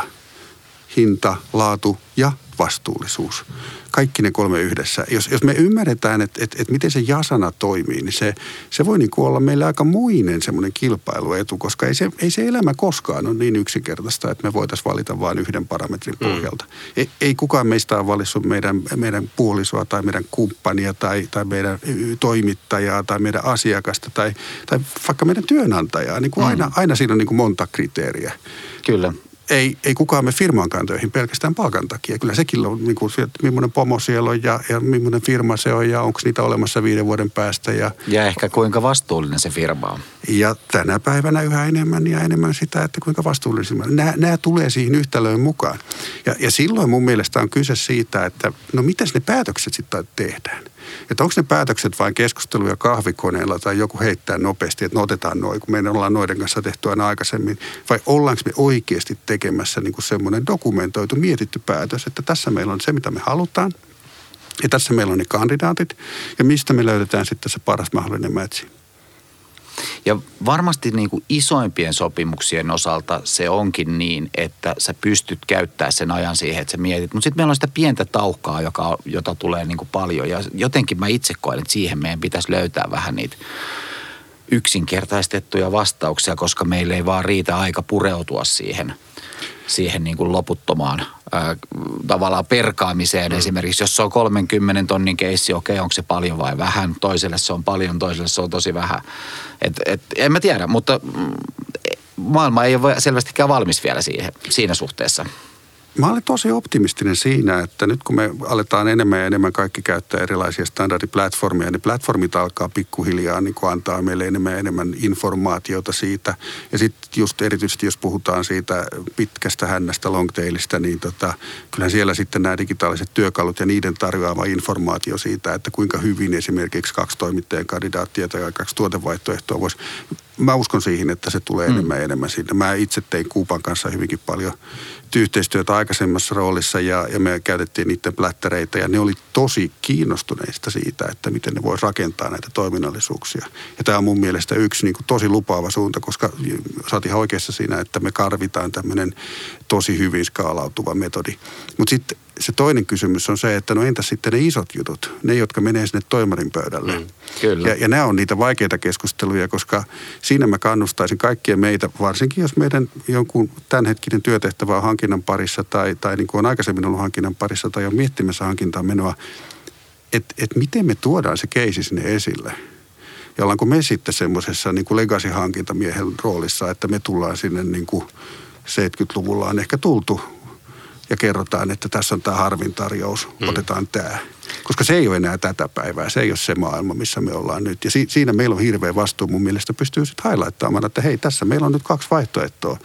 hinta, laatu ja vastuullisuus kaikki ne kolme yhdessä. Jos, jos me ymmärretään, että, että, että miten se jasana toimii, niin se, se voi niin kuin olla meille aika muinen semmoinen kilpailuetu, koska ei se, ei se elämä koskaan ole niin yksinkertaista, että me voitaisiin valita vain yhden parametrin mm. pohjalta. Mm. Ei, ei kukaan meistä ole valissut meidän, meidän puolisoa tai meidän kumppania tai, tai meidän toimittajaa tai meidän asiakasta tai, tai vaikka meidän työnantajaa. Niin kuin mm. aina, aina siinä on niin kuin monta kriteeriä. Kyllä ei, ei kukaan me firmaankaan töihin pelkästään palkan takia. Kyllä sekin on, niin kuin, että millainen pomo siellä on ja, ja millainen firma se on ja onko niitä olemassa viiden vuoden päästä. Ja, ja ehkä kuinka vastuullinen se firma on. Ja tänä päivänä yhä enemmän ja enemmän sitä, että kuinka vastuullinen nämä, nämä tulee siihen yhtälöön mukaan. Ja, ja silloin mun mielestä on kyse siitä, että no miten ne päätökset sitten tehdään. Että onko ne päätökset vain keskusteluja kahvikoneella tai joku heittää nopeasti, että no otetaan noin, kun me ollaan noiden kanssa tehty aina aikaisemmin. Vai ollaanko me oikeasti tekemässä niin semmoinen dokumentoitu, mietitty päätös, että tässä meillä on se, mitä me halutaan. Ja tässä meillä on ne kandidaatit. Ja mistä me löydetään sitten se paras mahdollinen matchi. Ja varmasti niin kuin isoimpien sopimuksien osalta se onkin niin, että sä pystyt käyttämään sen ajan siihen, että sä mietit. Mutta sitten meillä on sitä pientä taukaa, joka, jota tulee niin kuin paljon. Ja jotenkin mä itse koen, että siihen meidän pitäisi löytää vähän niitä yksinkertaistettuja vastauksia, koska meillä ei vaan riitä aika pureutua siihen – siihen niin kuin loputtomaan tavallaan perkaamiseen. Mm. Esimerkiksi jos se on 30 tonnin keissi, okei, okay, onko se paljon vai vähän? Toiselle se on paljon, toiselle se on tosi vähän. Et, et, en mä tiedä, mutta mm, maailma ei ole selvästikään valmis vielä siihen, siinä suhteessa. Mä olen tosi optimistinen siinä, että nyt kun me aletaan enemmän ja enemmän kaikki käyttää erilaisia standardiplatformia, niin platformit alkaa pikkuhiljaa niin kuin antaa meille enemmän ja enemmän informaatiota siitä. Ja sitten just erityisesti, jos puhutaan siitä pitkästä hännästä longtailista, niin tota, kyllähän siellä sitten nämä digitaaliset työkalut ja niiden tarjoama informaatio siitä, että kuinka hyvin esimerkiksi kaksi toimittajan kandidaattia tai kaksi tuotevaihtoehtoa voisi mä uskon siihen, että se tulee mm. enemmän ja enemmän sinne. Mä itse tein Kuupan kanssa hyvinkin paljon yhteistyötä aikaisemmassa roolissa ja, ja me käytettiin niiden plättäreitä ja ne oli tosi kiinnostuneista siitä, että miten ne voisi rakentaa näitä toiminnallisuuksia. Ja tämä on mun mielestä yksi niin kuin tosi lupaava suunta, koska sä oot ihan oikeassa siinä, että me karvitaan tämmöinen tosi hyvin skaalautuva metodi. Mutta sitten se toinen kysymys on se, että no entäs sitten ne isot jutut, ne jotka menee sinne toimarin pöydälle. Mm, kyllä. Ja, ja nämä on niitä vaikeita keskusteluja, koska siinä mä kannustaisin kaikkia meitä, varsinkin jos meidän jonkun tämänhetkinen työtehtävä on hankinnan parissa tai, tai niin kuin on aikaisemmin ollut hankinnan parissa tai on miettimässä hankintaa menoa, että et miten me tuodaan se keisi sinne esille. Ja ollaanko me sitten semmoisessa niin kuin legacy-hankintamiehen roolissa, että me tullaan sinne niin kuin 70-luvulla on ehkä tultu ja kerrotaan, että tässä on tämä harvin tarjous, mm. otetaan tämä. Koska se ei ole enää tätä päivää, se ei ole se maailma, missä me ollaan nyt. Ja si- siinä meillä on hirveä vastuu mun mielestä pystyy sitten highlighttaamaan, että hei, tässä meillä on nyt kaksi vaihtoehtoa.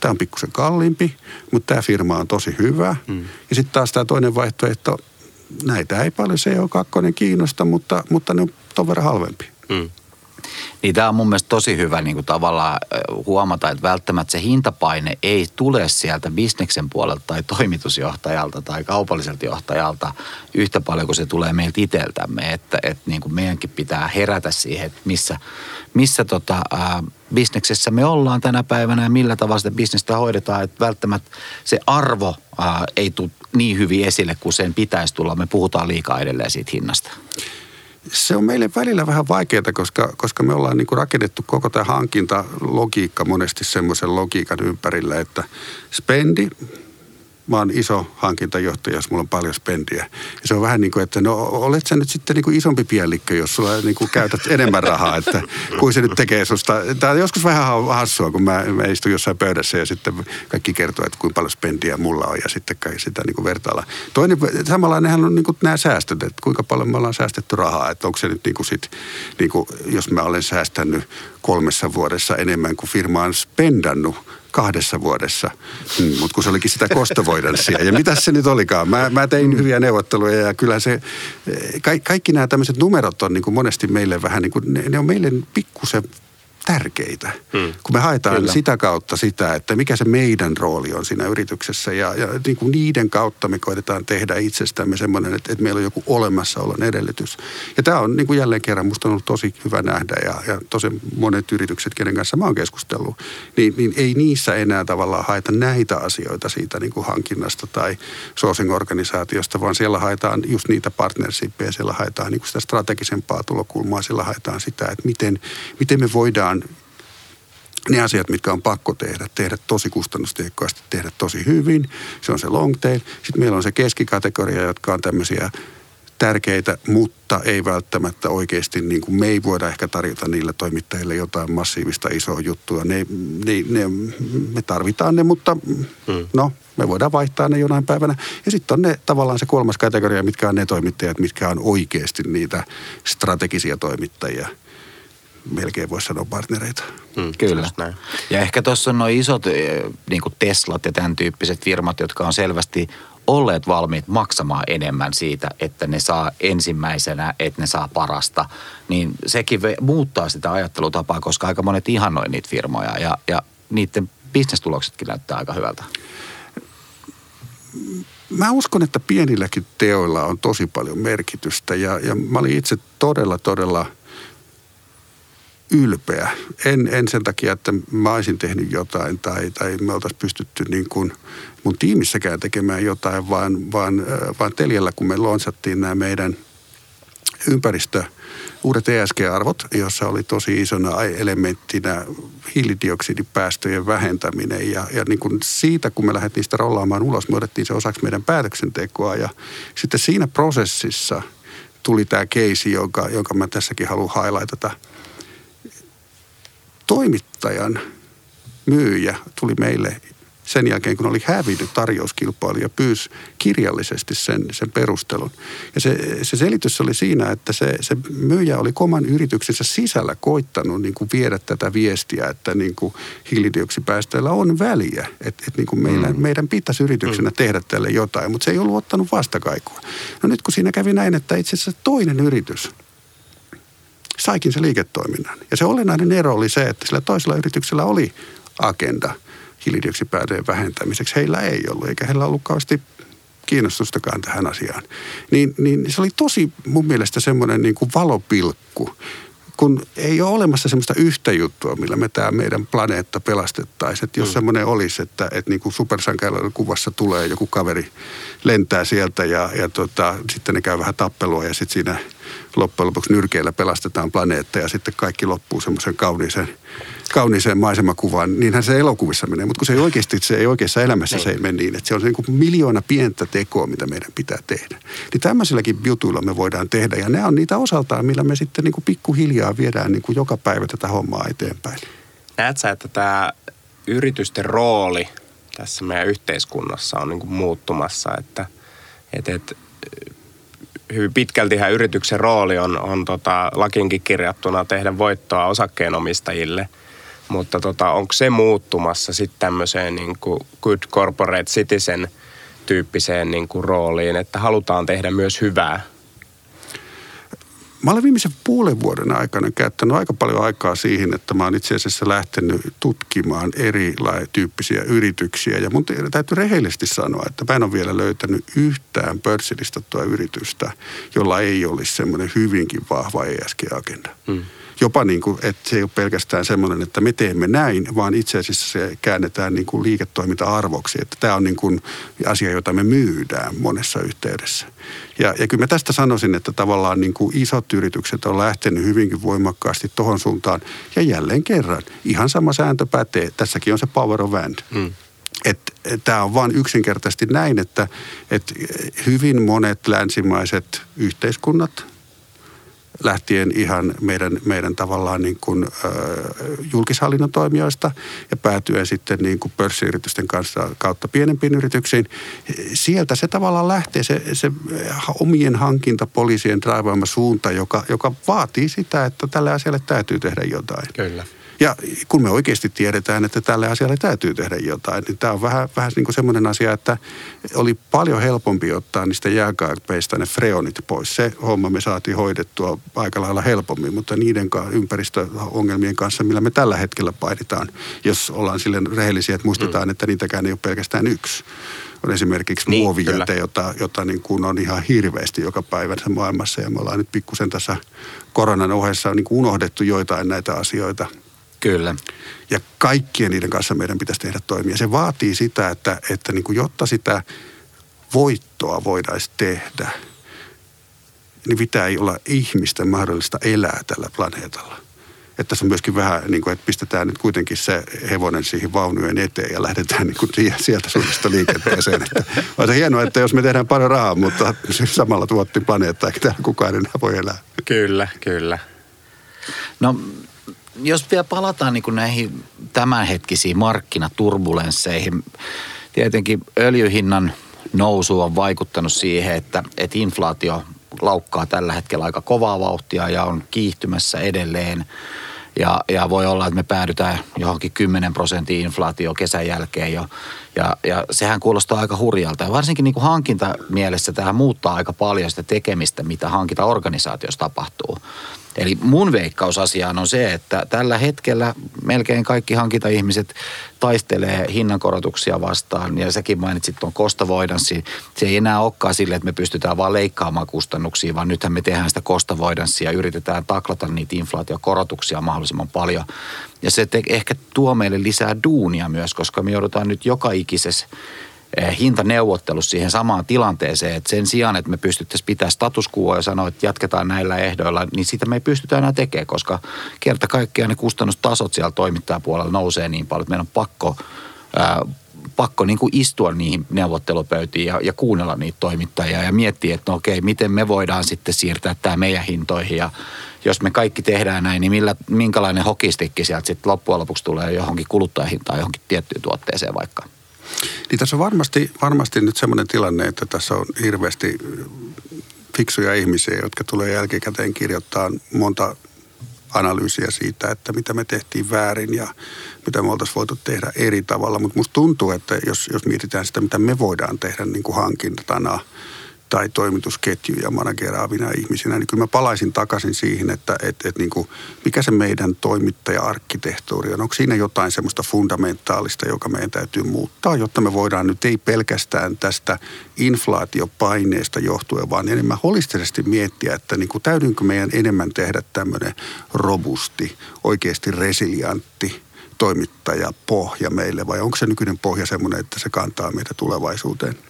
Tämä on pikkusen kalliimpi, mutta tämä firma on tosi hyvä. Mm. Ja sitten taas tämä toinen vaihtoehto, näitä ei paljon CO2 kiinnosta, mutta, mutta ne on ton verran halvempi. Mm. Niin tämä on mun mielestä tosi hyvä niin kuin tavallaan huomata, että välttämättä se hintapaine ei tule sieltä bisneksen puolelta tai toimitusjohtajalta tai kaupalliselta johtajalta yhtä paljon kuin se tulee meiltä itseltämme. Että, että niin kuin meidänkin pitää herätä siihen, että missä, missä tota, ää, bisneksessä me ollaan tänä päivänä ja millä tavalla sitä bisnestä hoidetaan. Että välttämättä se arvo ää, ei tule niin hyvin esille kuin sen pitäisi tulla. Me puhutaan liikaa edelleen siitä hinnasta se on meille välillä vähän vaikeaa, koska, koska me ollaan niin kuin rakennettu koko tämä hankintalogiikka monesti semmoisen logiikan ympärillä, että spendi, mä oon iso hankintajohtaja, jos mulla on paljon spendiä. Ja se on vähän niin kuin, että no olet sä nyt sitten niin kuin isompi piellikkö, jos sulla niin kuin käytät enemmän rahaa, että kuin se nyt tekee susta. Tämä on joskus vähän hassua, kun mä, mä istun jossain pöydässä ja sitten kaikki kertoo, että kuinka paljon spendiä mulla on ja sitten kai sitä niin kuin vertailla. Toinen, samanlainenhan on niin kuin nämä säästöt, että kuinka paljon me ollaan säästetty rahaa, että onko se nyt niin kuin sit, niin kuin, jos mä olen säästänyt kolmessa vuodessa enemmän kuin firma on spendannut kahdessa vuodessa. Mm, mutta kun se olikin sitä kostovoidanssia. Ja mitä se nyt olikaan? Mä, mä tein hyviä neuvotteluja ja kyllä se, ka, kaikki nämä tämmöiset numerot on niin kuin monesti meille vähän niin kuin, ne, ne on meille pikkusen tärkeitä. Hmm. Kun me haetaan Kyllä. sitä kautta sitä, että mikä se meidän rooli on siinä yrityksessä. Ja, ja niin kuin niiden kautta me koitetaan tehdä itsestämme semmoinen, että, että meillä on joku olemassaolon edellytys. Ja tämä on niin kuin jälleen kerran musta on ollut tosi hyvä nähdä ja, ja tosi monet yritykset, kenen kanssa mä oon keskustellut, niin, niin ei niissä enää tavallaan haeta näitä asioita siitä niin kuin hankinnasta tai sourcing-organisaatiosta, vaan siellä haetaan just niitä partnershipia, siellä haetaan niin kuin sitä strategisempaa tulokulmaa, siellä haetaan sitä, että miten, miten me voidaan ne asiat, mitkä on pakko tehdä, tehdä tosi kustannustehokkaasti, tehdä tosi hyvin. Se on se long tail. Sitten meillä on se keskikategoria, jotka on tämmöisiä tärkeitä, mutta ei välttämättä oikeasti, niin kuin me ei voida ehkä tarjota niille toimittajille jotain massiivista isoa juttua. Ne, ne, ne, me tarvitaan ne, mutta hmm. no, me voidaan vaihtaa ne jonain päivänä. Ja sitten on ne tavallaan se kolmas kategoria, mitkä on ne toimittajat, mitkä on oikeasti niitä strategisia toimittajia – melkein voisi sanoa partnereita. Mm, kyllä. Näin. Ja ehkä tuossa on nuo isot niin kuin Teslat ja tämän tyyppiset firmat, jotka on selvästi olleet valmiit maksamaan enemmän siitä, että ne saa ensimmäisenä, että ne saa parasta, niin sekin muuttaa sitä ajattelutapaa, koska aika monet ihannoi niitä firmoja ja, ja niiden bisnestuloksetkin näyttää aika hyvältä. Mä uskon, että pienilläkin teoilla on tosi paljon merkitystä ja, ja mä olin itse todella, todella – ylpeä. En, en sen takia, että mä olisin tehnyt jotain tai, tai me oltaisiin pystytty niin kuin mun tiimissäkään tekemään jotain, vaan, vaan, vaan Teljällä, kun me lonsattiin nämä meidän ympäristö, uudet ESG-arvot, jossa oli tosi isona elementtinä hiilidioksidipäästöjen vähentäminen. Ja, ja niin kuin siitä, kun me lähdettiin sitä rollaamaan ulos, me otettiin se osaksi meidän päätöksentekoa. Ja sitten siinä prosessissa tuli tämä keisi, jonka, jonka mä tässäkin haluan highlightata – toimittajan myyjä tuli meille sen jälkeen, kun oli hävinnyt tarjouskilpailu ja pyysi kirjallisesti sen, sen perustelun. Ja se, se selitys oli siinä, että se, se myyjä oli koman yrityksensä sisällä koittanut niin kuin viedä tätä viestiä, että niin kuin hiilidioksipäästöillä on väliä. Että et niin kuin meidän, mm. meidän pitäisi yrityksenä mm. tehdä tälle jotain, mutta se ei ollut ottanut vastakaikua. No nyt kun siinä kävi näin, että itse asiassa toinen yritys – saikin se liiketoiminnan. Ja se olennainen ero oli se, että sillä toisella yrityksellä oli agenda hiilidioksipäätöjen vähentämiseksi. Heillä ei ollut, eikä heillä ollut kauheasti kiinnostustakaan tähän asiaan. Niin, niin se oli tosi mun mielestä semmoinen niin kuin valopilkku, kun ei ole olemassa semmoista yhtä juttua, millä me tämä meidän planeetta pelastettaisiin. Että jos mm. semmoinen olisi, että, että niin kuin kuvassa tulee joku kaveri lentää sieltä ja, ja tota, sitten ne käy vähän tappelua ja sitten siinä loppujen lopuksi nyrkeillä pelastetaan planeetta ja sitten kaikki loppuu semmoisen kauniiseen, kauniiseen maisemakuvaan. Niinhän se elokuvissa menee, mutta kun se ei oikeasti, se ei oikeassa elämässä se ei mene niin, että se on se niin kuin miljoona pientä tekoa, mitä meidän pitää tehdä. Niin tämmöisilläkin jutuilla me voidaan tehdä ja ne on niitä osaltaan, millä me sitten niin kuin pikkuhiljaa viedään niin kuin joka päivä tätä hommaa eteenpäin. Näet sä, että tämä yritysten rooli tässä meidän yhteiskunnassa on niin kuin muuttumassa, että, että, että hyvin pitkältihän yrityksen rooli on, on tota, lakinkin kirjattuna tehdä voittoa osakkeenomistajille. Mutta tota, onko se muuttumassa sitten tämmöiseen niin kuin good corporate citizen tyyppiseen niin kuin rooliin, että halutaan tehdä myös hyvää? Mä olen viimeisen puolen vuoden aikana käyttänyt aika paljon aikaa siihen, että mä oon itse asiassa lähtenyt tutkimaan erityyppisiä yrityksiä. Ja mun täytyy rehellisesti sanoa, että mä en ole vielä löytänyt yhtään pörssilistattua yritystä, jolla ei olisi semmoinen hyvinkin vahva ESG-agenda. Hmm jopa niin kuin, että se ei ole pelkästään semmoinen, että me teemme näin, vaan itse asiassa se käännetään niin kuin liiketoiminta-arvoksi. Että tämä on niin kuin asia, jota me myydään monessa yhteydessä. Ja, ja kyllä mä tästä sanoisin, että tavallaan niin kuin isot yritykset on lähtenyt hyvinkin voimakkaasti tuohon suuntaan. Ja jälleen kerran, ihan sama sääntö pätee. Tässäkin on se power of and. Mm. Että tämä on vain yksinkertaisesti näin, että, että hyvin monet länsimaiset yhteiskunnat, lähtien ihan meidän, meidän tavallaan niin kuin, äh, julkishallinnon toimijoista ja päätyen sitten niin kuin pörssiyritysten kanssa kautta pienempiin yrityksiin. Sieltä se tavallaan lähtee se, se omien hankintapoliisien draivaama suunta, joka, joka vaatii sitä, että tälle asialle täytyy tehdä jotain. Kyllä. Ja kun me oikeasti tiedetään, että tälle asialle täytyy tehdä jotain, niin tämä on vähän, vähän niin kuin semmoinen asia, että oli paljon helpompi ottaa niistä jääkaappeista ne freonit pois. Se homma me saatiin hoidettua aika lailla helpommin, mutta niiden ympäristöongelmien kanssa, millä me tällä hetkellä painitaan, jos ollaan sille rehellisiä, että muistetaan, mm. että niitäkään ei ole pelkästään yksi on esimerkiksi niin, muovijäte, jota, jota niin kuin on ihan hirveästi joka päivänsä maailmassa. Ja me ollaan nyt pikkusen tässä koronan ohessa niin kuin unohdettu joitain näitä asioita. Kyllä. Ja kaikkien niiden kanssa meidän pitäisi tehdä toimia. Se vaatii sitä, että, että niin kuin jotta sitä voittoa voitaisiin tehdä, niin pitää ei olla ihmisten mahdollista elää tällä planeetalla. Että tässä on myöskin vähän niin kuin, että pistetään nyt kuitenkin se hevonen siihen vaunujen eteen ja lähdetään niin kuin sieltä suunnasta liikenteeseen. Että on se hienoa, että jos me tehdään paljon rahaa, mutta samalla tuotti planeetta, eikä täällä kukaan enää voi elää. Kyllä, kyllä. No jos vielä palataan niin kuin näihin tämänhetkisiin markkinaturbulensseihin, tietenkin öljyhinnan nousu on vaikuttanut siihen, että, että inflaatio laukkaa tällä hetkellä aika kovaa vauhtia ja on kiihtymässä edelleen. Ja, ja voi olla, että me päädytään johonkin 10 prosentin inflaatio kesän jälkeen jo. Ja, ja sehän kuulostaa aika hurjalta. Ja varsinkin niin kuin hankintamielessä tämä muuttaa aika paljon sitä tekemistä, mitä hankintaorganisaatiossa tapahtuu. Eli mun veikkausasiaan on se, että tällä hetkellä melkein kaikki hankintaihmiset taistelee hinnankorotuksia vastaan. Ja säkin mainitsit tuon kostavoidanssi. Se ei enää olekaan sille, että me pystytään vaan leikkaamaan kustannuksia, vaan nythän me tehdään sitä kostavoidanssia ja yritetään taklata niitä inflaatiokorotuksia mahdollisimman paljon. Ja se te- ehkä tuo meille lisää duunia myös, koska me joudutaan nyt joka ikisessä hintaneuvottelussa siihen samaan tilanteeseen, että sen sijaan, että me pystyttäisiin pitää status quo ja sanoa, että jatketaan näillä ehdoilla, niin sitä me ei pystytä enää tekemään, koska kerta kaikkiaan ne kustannustasot siellä toimittajapuolella nousee niin paljon, että meidän on pakko ää, pakko niin kuin istua niihin neuvottelupöytiin ja, ja kuunnella niitä toimittajia ja miettiä, että no okei, miten me voidaan sitten siirtää tämä meidän hintoihin ja jos me kaikki tehdään näin, niin millä, minkälainen hokistikki sieltä sitten loppujen lopuksi tulee johonkin kuluttajahintaan, johonkin tiettyyn tuotteeseen vaikka. Niin tässä on varmasti, varmasti nyt semmoinen tilanne, että tässä on hirveästi fiksuja ihmisiä, jotka tulee jälkikäteen kirjoittaa monta analyysiä siitä, että mitä me tehtiin väärin ja mitä me oltaisiin voitu tehdä eri tavalla. Mutta musta tuntuu, että jos, jos mietitään sitä, mitä me voidaan tehdä niin kuin hankintana – tai toimitusketjuja manageraavina ihmisinä, niin kyllä mä palaisin takaisin siihen, että et, et niin kuin, mikä se meidän toimittaja-arkkitehtuuri on. Onko siinä jotain semmoista fundamentaalista, joka meidän täytyy muuttaa, jotta me voidaan nyt ei pelkästään tästä inflaatiopaineesta johtuen, vaan enemmän holistisesti miettiä, että niin kuin, täytyykö meidän enemmän tehdä tämmöinen robusti, oikeasti resiliantti toimittajapohja meille vai onko se nykyinen pohja semmoinen, että se kantaa meitä tulevaisuuteen?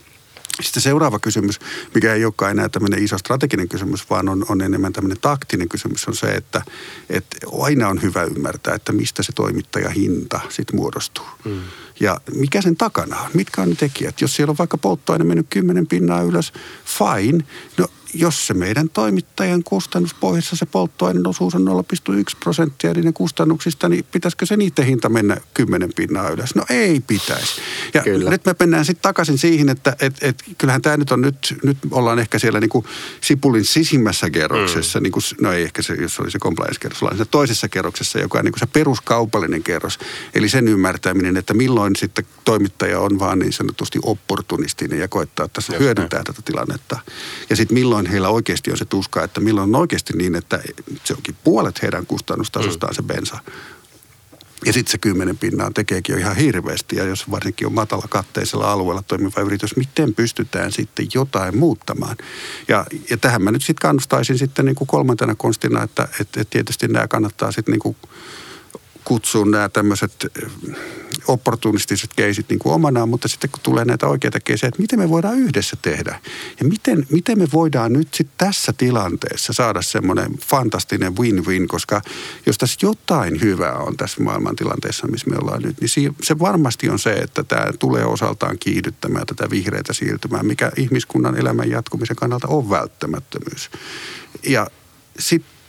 Sitten seuraava kysymys, mikä ei olekaan enää tämmöinen iso strateginen kysymys, vaan on, on enemmän tämmöinen taktinen kysymys, on se, että, että aina on hyvä ymmärtää, että mistä se toimittajahinta sitten muodostuu. Mm. Ja mikä sen takana on? Mitkä on ne tekijät? Jos siellä on vaikka polttoaine mennyt 10 pinnaa ylös, fine. No jos se meidän toimittajan kustannuspohjassa se polttoaineen osuus on 0,1 prosenttia niiden kustannuksista, niin pitäisikö se niiden hinta mennä 10 pinnaa ylös? No ei pitäisi. Ja Kyllä. nyt me mennään sitten takaisin siihen, että et, et, kyllähän tämä nyt on nyt, nyt ollaan ehkä siellä niin kuin Sipulin sisimmässä kerroksessa, mm. niin kuin, no ei ehkä se, jos oli se compliance-kerros, ollaan toisessa kerroksessa, joka on niin kuin se peruskaupallinen kerros. Eli sen ymmärtäminen, että milloin sitten toimittaja on vaan niin sanotusti opportunistinen ja koettaa, että se hyödyntää tätä tilannetta. Ja sitten milloin milloin heillä oikeasti on se tuska, että milloin on oikeasti niin, että se onkin puolet heidän kustannustasostaan se bensa. Ja sitten se kymmenen pinnaa tekeekin jo ihan hirveästi. Ja jos varsinkin on matala katteisella alueella toimiva yritys, miten pystytään sitten jotain muuttamaan? Ja, ja tähän mä nyt sitten kannustaisin sitten niin kuin kolmantena konstina, että, että, että tietysti nämä kannattaa sitten niin kuin kutsun nämä tämmöiset eh, opportunistiset keisit niin kuin omanaan, mutta sitten kun tulee näitä oikeita keisejä, että miten me voidaan yhdessä tehdä ja miten, miten me voidaan nyt sitten tässä tilanteessa saada semmoinen fantastinen win-win, koska jos tässä jotain hyvää on tässä maailman tilanteessa, missä me ollaan nyt, niin se varmasti on se, että tämä tulee osaltaan kiihdyttämään tätä vihreitä siirtymää, mikä ihmiskunnan elämän jatkumisen kannalta on välttämättömyys. Ja sitten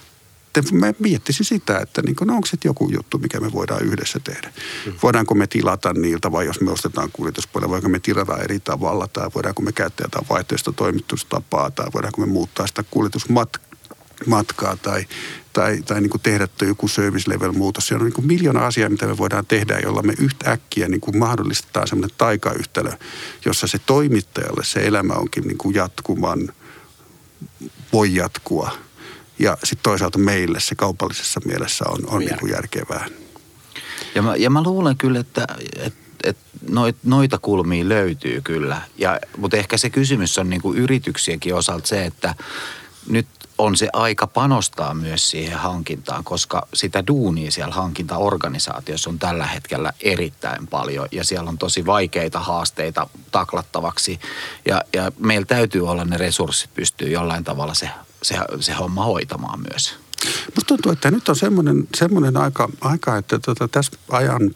sitten mä miettisin sitä, että niin kuin, no onko se joku juttu, mikä me voidaan yhdessä tehdä. Mm. Voidaanko me tilata niiltä vai jos me ostetaan kuljetuspuolella, voidaanko me tilata eri tavalla tai voidaanko me käyttää jotain vaihtoehtoista toimitustapaa tai voidaanko me muuttaa sitä kuljetusmatkaa tai, tai, tai niin kuin tehdä joku service level muutos. Se on niin kuin miljoona asiaa, mitä me voidaan tehdä, jolla me yhtäkkiä niin kuin mahdollistetaan semmoinen taikayhtälö, jossa se toimittajalle se elämä onkin niin kuin jatkuman, voi jatkua – ja sitten toisaalta meille se kaupallisessa mielessä on, on niin kuin järkevää. Ja mä, ja mä luulen kyllä, että, että, että noit, noita kulmia löytyy kyllä. Ja, mutta ehkä se kysymys on niin kuin yrityksienkin osalta se, että nyt on se aika panostaa myös siihen hankintaan, koska sitä duunia siellä hankintaorganisaatiossa on tällä hetkellä erittäin paljon ja siellä on tosi vaikeita haasteita taklattavaksi ja, ja meillä täytyy olla ne resurssit pystyy jollain tavalla se se, se homma hoitamaan myös. Musta tuntuu, että nyt on semmoinen, semmoinen aika, aika, että tota, tässä ajan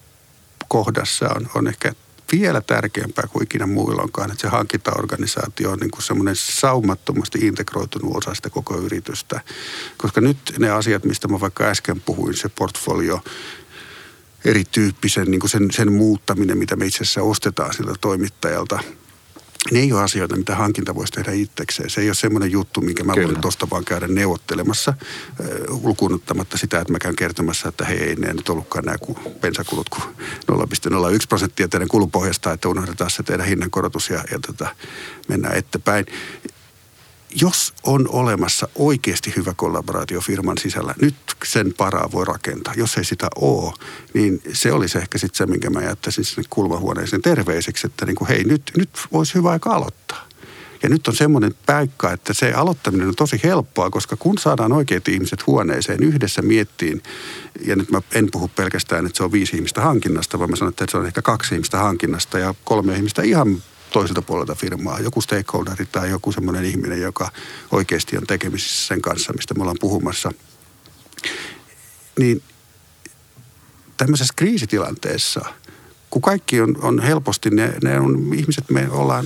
kohdassa on, on ehkä vielä tärkeämpää kuin ikinä muilloinkaan, että se hankintaorganisaatio on niin kuin semmoinen saumattomasti integroitunut osa sitä koko yritystä. Koska nyt ne asiat, mistä mä vaikka äsken puhuin, se portfolio, erityyppisen niin kuin sen, sen muuttaminen, mitä me itse asiassa ostetaan siltä toimittajalta – ne ei ole asioita, mitä hankinta voisi tehdä itsekseen. Se ei ole semmoinen juttu, minkä mä Kyllä. voin tuosta vaan käydä neuvottelemassa, äh, ottamatta sitä, että mä käyn kertomassa, että hei, ei ne nyt ollutkaan nämä bensakulut kuin 0,01 prosenttia teidän kulupohjasta, että unohdetaan se teidän hinnankorotus ja, ja tota, mennään eteenpäin jos on olemassa oikeasti hyvä kollaboraatio firman sisällä, nyt sen paraa voi rakentaa. Jos ei sitä ole, niin se olisi ehkä sitten se, minkä mä jättäisin sinne kulmahuoneeseen terveiseksi, että niin kuin, hei, nyt, nyt olisi hyvä aika aloittaa. Ja nyt on semmoinen paikka, että se aloittaminen on tosi helppoa, koska kun saadaan oikeat ihmiset huoneeseen yhdessä miettiin, ja nyt mä en puhu pelkästään, että se on viisi ihmistä hankinnasta, vaan mä sanon, että se on ehkä kaksi ihmistä hankinnasta ja kolme ihmistä ihan toiselta puolelta firmaa, joku stakeholderi tai joku semmoinen ihminen, joka oikeasti on tekemisissä sen kanssa, mistä me ollaan puhumassa. Niin tämmöisessä kriisitilanteessa, kun kaikki on, on helposti, ne, ne on ihmiset, me ollaan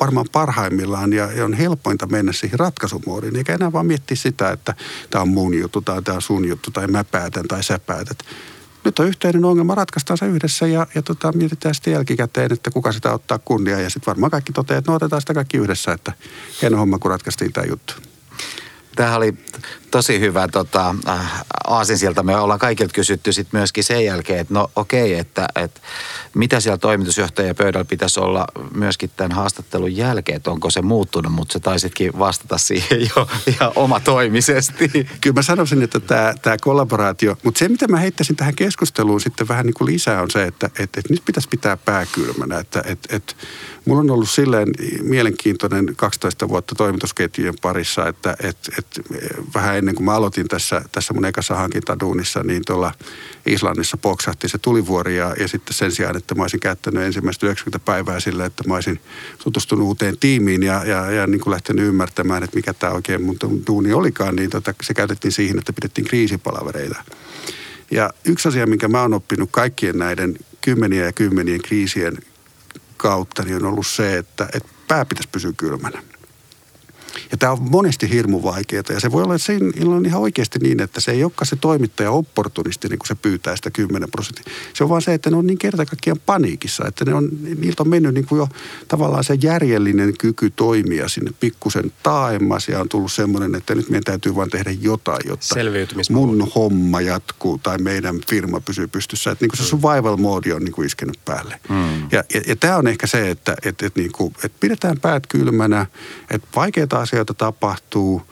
varmaan parhaimmillaan ja, ja on helpointa mennä siihen ratkaisumuodiin, eikä enää vaan miettiä sitä, että tämä on mun juttu tai tämä on sun juttu tai mä päätän tai sä päätät nyt on yhteinen ongelma, ratkaistaan se yhdessä ja, ja tota, mietitään sitten jälkikäteen, että kuka sitä ottaa kunnia. Ja sitten varmaan kaikki toteaa, että no otetaan sitä kaikki yhdessä, että hieno homma, kun ratkaistiin tämä juttu. Tämä oli tosi hyvä tota, äh, aasin sieltä. Me ollaan kaikilta kysytty sitten myöskin sen jälkeen, että no okei, okay, että, että mitä siellä toimitusjohtajan pöydällä pitäisi olla myöskin tämän haastattelun jälkeen, että onko se muuttunut, mutta sä taisitkin vastata siihen jo ihan omatoimisesti. Kyllä mä sanoisin, että tämä, tämä kollaboraatio, mutta se mitä mä heittäisin tähän keskusteluun sitten vähän niin kuin lisää on se, että, että, että nyt pitäisi pitää pää kylmänä, että, että, että Mulla on ollut silleen mielenkiintoinen 12 vuotta toimitusketjujen parissa, että et, et, vähän ennen kuin mä aloitin tässä, tässä mun ekassa hankintaduunissa, niin tuolla Islannissa poksahti se tulivuori ja, ja sitten sen sijaan, että mä olisin käyttänyt ensimmäistä 90 päivää sille, että mä olisin tutustunut uuteen tiimiin ja, ja, ja niin kuin lähtenyt ymmärtämään, että mikä tämä oikein mun duuni olikaan, niin tota, se käytettiin siihen, että pidettiin kriisipalavereita. Ja yksi asia, minkä mä oon oppinut kaikkien näiden kymmenien ja kymmenien kriisien kautta niin on ollut se, että, että pää pitäisi pysyä kylmänä. Ja tämä on monesti hirmu vaikeaa. Ja se voi olla, että siinä on ihan oikeasti niin, että se ei olekaan se toimittaja opportunisti, niin kun se pyytää sitä 10 prosenttia. Se on vaan se, että ne on niin kerta kaikkiaan paniikissa, että ne on, niiltä on mennyt niin kuin jo tavallaan se järjellinen kyky toimia sinne pikkusen taaemmas. Ja on tullut semmoinen, että nyt meidän täytyy vaan tehdä jotain, jotta mun homma jatkuu tai meidän firma pysyy pystyssä. Että niin kuin se mm. survival mode on niin kuin iskenyt päälle. Mm. Ja, ja, ja tämä on ehkä se, että, että, että, niin kuin, että pidetään päät kylmänä, että vaikeita asioita tapahtuu –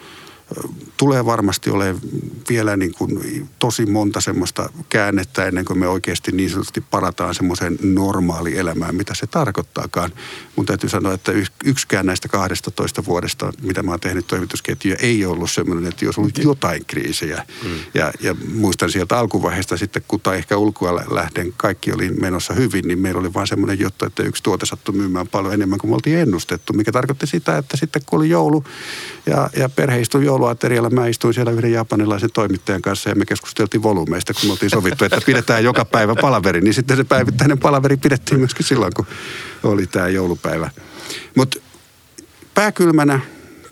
tulee varmasti olemaan vielä niin kuin tosi monta semmoista käännettä ennen kuin me oikeasti niin sanotusti parataan semmoiseen normaali elämään, mitä se tarkoittaakaan. Mun täytyy sanoa, että yksikään näistä 12 vuodesta, mitä mä oon tehnyt toimitusketjuja, ei ollut semmoinen, että jos ollut jotain kriisejä. Mm. Ja, ja muistan sieltä alkuvaiheesta sitten, kun tai ehkä ulkoa lähden, kaikki oli menossa hyvin, niin meillä oli vain semmoinen juttu, että yksi tuote sattui myymään paljon enemmän kuin me oltiin ennustettu, mikä tarkoitti sitä, että sitten kun oli joulu ja, ja perhe istui jouluaterialla, mä istuin siellä yhden japanilaisen toimittajan kanssa ja me keskusteltiin volyymeista, kun me oltiin sovittu, että pidetään joka päivä palaveri. Niin sitten se päivittäinen palaveri pidettiin myöskin silloin, kun oli tämä joulupäivä. Mutta pääkylmänä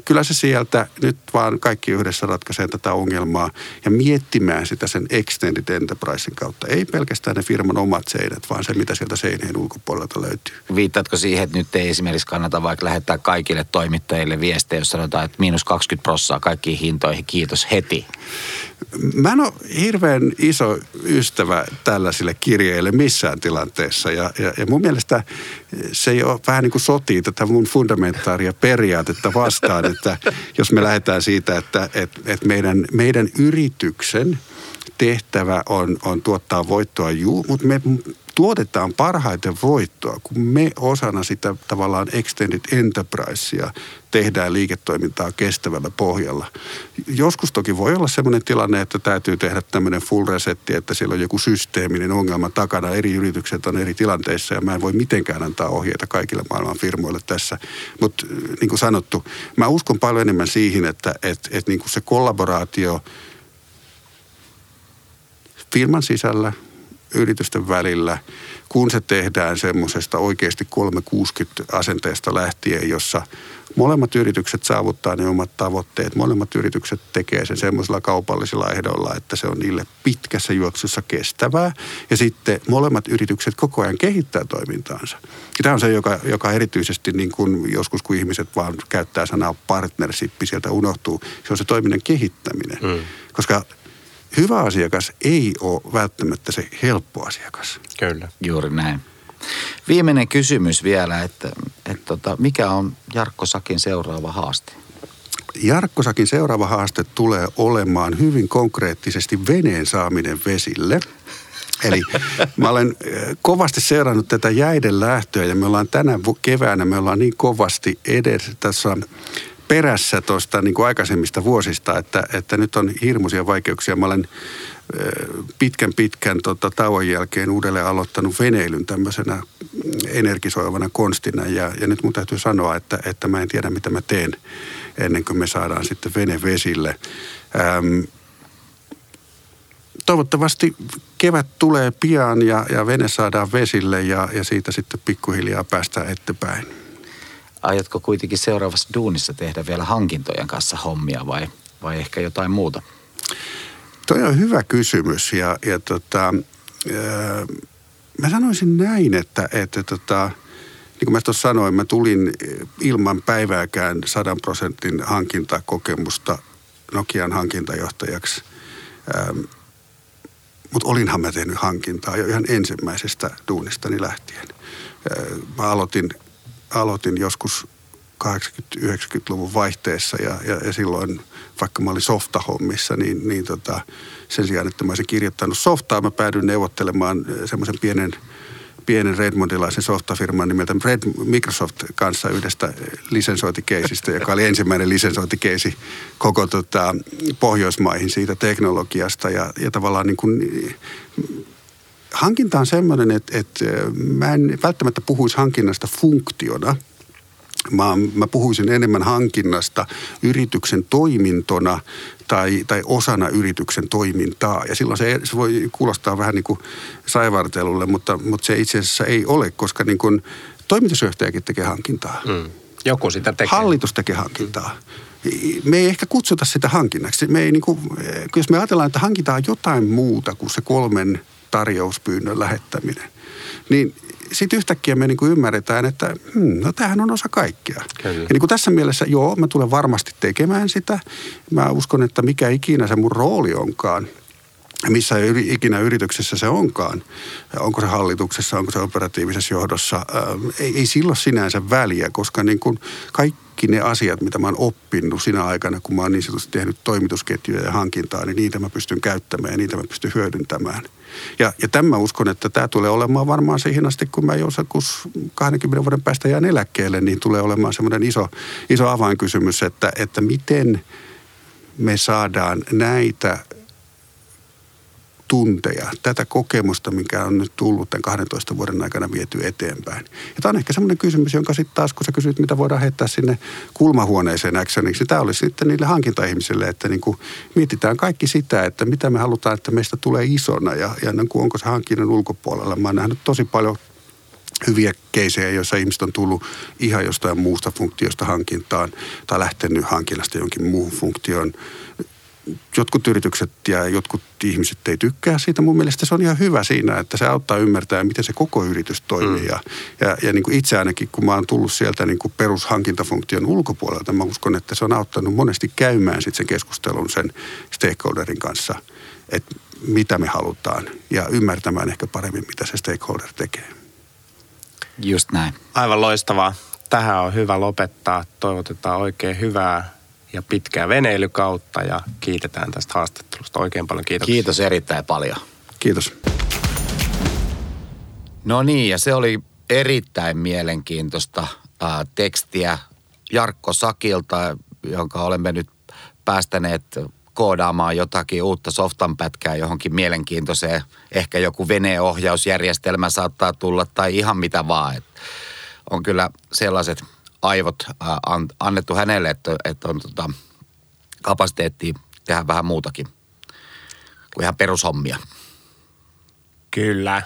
kyllä se sieltä nyt vaan kaikki yhdessä ratkaisee tätä ongelmaa ja miettimään sitä sen Extended Enterprisein kautta. Ei pelkästään ne firman omat seinät, vaan se, mitä sieltä seinien ulkopuolelta löytyy. Viittaatko siihen, että nyt ei esimerkiksi kannata vaikka lähettää kaikille toimittajille viestejä, jos sanotaan, että miinus 20 prossaa kaikkiin hintoihin, kiitos heti? Mä en ole hirveän iso ystävä tällaisille kirjeille missään tilanteessa. Ja, ja, ja mun mielestä se ei ole vähän niin kuin sotii tätä mun fundamentaaria periaatetta vastaan, että jos me lähdetään siitä, että, että, että meidän, meidän yrityksen tehtävä on, on tuottaa voittoa, juu, mutta me tuotetaan parhaiten voittoa, kun me osana sitä tavallaan extended enterprisea tehdään liiketoimintaa kestävällä pohjalla. Joskus toki voi olla sellainen tilanne, että täytyy tehdä tämmöinen full resetti, että siellä on joku systeeminen ongelma takana. Eri yritykset on eri tilanteissa ja mä en voi mitenkään antaa ohjeita kaikille maailman firmoille tässä. Mutta niin kuin sanottu, mä uskon paljon enemmän siihen, että et, et niin kuin se kollaboraatio firman sisällä – yritysten välillä, kun se tehdään semmoisesta oikeasti 360 asenteesta lähtien, jossa molemmat yritykset saavuttaa ne omat tavoitteet. Molemmat yritykset tekee sen semmoisilla kaupallisilla ehdoilla, että se on niille pitkässä juoksussa kestävää. Ja sitten molemmat yritykset koko ajan kehittää toimintaansa. Ja tämä on se, joka, joka erityisesti niin kuin joskus kun ihmiset vaan käyttää sanaa partnership, sieltä unohtuu. Se on se toiminnan kehittäminen. Mm. Koska hyvä asiakas ei ole välttämättä se helppo asiakas. Kyllä. Juuri näin. Viimeinen kysymys vielä, että, että tota, mikä on Jarkko Sakin seuraava haaste? Jarkko Sakin seuraava haaste tulee olemaan hyvin konkreettisesti veneen saaminen vesille. Eli mä olen eh, kovasti seurannut tätä jäiden lähtöä ja me ollaan tänä keväänä, me ollaan niin kovasti edessä tässä perässä tuosta niin kuin aikaisemmista vuosista, että, että nyt on hirmuisia vaikeuksia. Mä olen pitkän pitkän tota, tauon jälkeen uudelleen aloittanut veneilyn tämmöisenä energisoivana konstina. Ja, ja nyt mun täytyy sanoa, että, että mä en tiedä mitä mä teen ennen kuin me saadaan sitten vene vesille. Ähm, toivottavasti kevät tulee pian ja, ja vene saadaan vesille ja, ja siitä sitten pikkuhiljaa päästään eteenpäin aiotko kuitenkin seuraavassa duunissa tehdä vielä hankintojen kanssa hommia vai, vai ehkä jotain muuta? Toi on hyvä kysymys ja, ja tota, mä sanoisin näin, että, että tota, niin kuin mä tuossa sanoin, mä tulin ilman päivääkään sadan prosentin hankintakokemusta Nokian hankintajohtajaksi. Mutta olinhan mä tehnyt hankintaa jo ihan ensimmäisestä duunistani lähtien. Mä aloitin aloitin joskus 80-90-luvun vaihteessa ja, ja, ja silloin, vaikka mä olin softahommissa, niin, niin tota, sen sijaan, että mä olisin kirjoittanut softaa, mä päädyin neuvottelemaan eh, semmoisen pienen, pienen Redmondilaisen softafirman nimeltä Red Microsoft kanssa yhdestä lisensointikeisistä, joka oli ensimmäinen lisensointikeisi koko tota, Pohjoismaihin siitä teknologiasta. Ja, ja tavallaan niin kuin, hankinta on semmoinen, että, että mä en välttämättä puhuisi hankinnasta funktiona. Mä, mä puhuisin enemmän hankinnasta yrityksen toimintona tai, tai osana yrityksen toimintaa. Ja silloin se, se voi kuulostaa vähän niin kuin saivartelulle, mutta, mutta se itse asiassa ei ole, koska niin kuin toimitusjohtajakin tekee hankintaa. Mm. Joku sitä tekee. Hallitus tekee hankintaa. Me ei ehkä kutsuta sitä hankinnaksi. Me ei niin kuin, jos me ajatellaan, että hankitaan jotain muuta kuin se kolmen – tarjouspyynnön lähettäminen. Niin sitten yhtäkkiä me niinku ymmärretään, että hmm, no tämähän on osa kaikkea. Kyllä. Ja niinku tässä mielessä, joo, mä tulen varmasti tekemään sitä. Mä uskon, että mikä ikinä se mun rooli onkaan, missä ikinä yrityksessä se onkaan, onko se hallituksessa, onko se operatiivisessa johdossa, ei, ei silloin sinänsä väliä, koska niin kuin kaikki ne asiat, mitä mä oon oppinut sinä aikana, kun mä oon niin sanotusti tehnyt toimitusketjuja ja hankintaa, niin niitä mä pystyn käyttämään ja niitä mä pystyn hyödyntämään. Ja, ja tämä uskon, että tämä tulee olemaan varmaan siihen asti, kun mä joskus 20 vuoden päästä jään eläkkeelle, niin tulee olemaan semmoinen iso, iso avainkysymys, että, että miten me saadaan näitä tunteja, tätä kokemusta, mikä on nyt tullut tämän 12 vuoden aikana viety eteenpäin. Ja tämä on ehkä semmoinen kysymys, jonka sitten taas, kun sä kysyt, mitä voidaan heittää sinne kulmahuoneeseen actioniksi, niin tämä olisi sitten niille hankintaihmisille, että niin kuin mietitään kaikki sitä, että mitä me halutaan, että meistä tulee isona ja, ja niin kuin onko se hankinnan ulkopuolella. Mä oon nähnyt tosi paljon hyviä keisejä, joissa ihmiset on tullut ihan jostain muusta funktiosta hankintaan tai lähtenyt hankinnasta jonkin muuhun funktioon jotkut yritykset ja jotkut ihmiset ei tykkää siitä. Mun mielestä se on ihan hyvä siinä, että se auttaa ymmärtää, miten se koko yritys toimii. Mm. Ja, ja, ja niin kuin itse ainakin, kun mä oon tullut sieltä niin kuin perushankintafunktion ulkopuolelta, mä uskon, että se on auttanut monesti käymään sitten sen keskustelun sen stakeholderin kanssa, että mitä me halutaan ja ymmärtämään ehkä paremmin, mitä se stakeholder tekee. Just näin. Aivan loistavaa. Tähän on hyvä lopettaa. Toivotetaan oikein hyvää ja pitkää veneilykautta ja kiitetään tästä haastattelusta oikein paljon. Kiitoksia. Kiitos erittäin paljon. Kiitos. No niin, ja se oli erittäin mielenkiintoista ää, tekstiä Jarkko Sakilta, jonka olemme nyt päästäneet koodaamaan jotakin uutta softanpätkää johonkin mielenkiintoiseen. Ehkä joku veneohjausjärjestelmä saattaa tulla tai ihan mitä vaan. Et on kyllä sellaiset aivot annettu hänelle, että, että on tota, kapasiteetti tehdä vähän muutakin kuin ihan perushommia. Kyllä.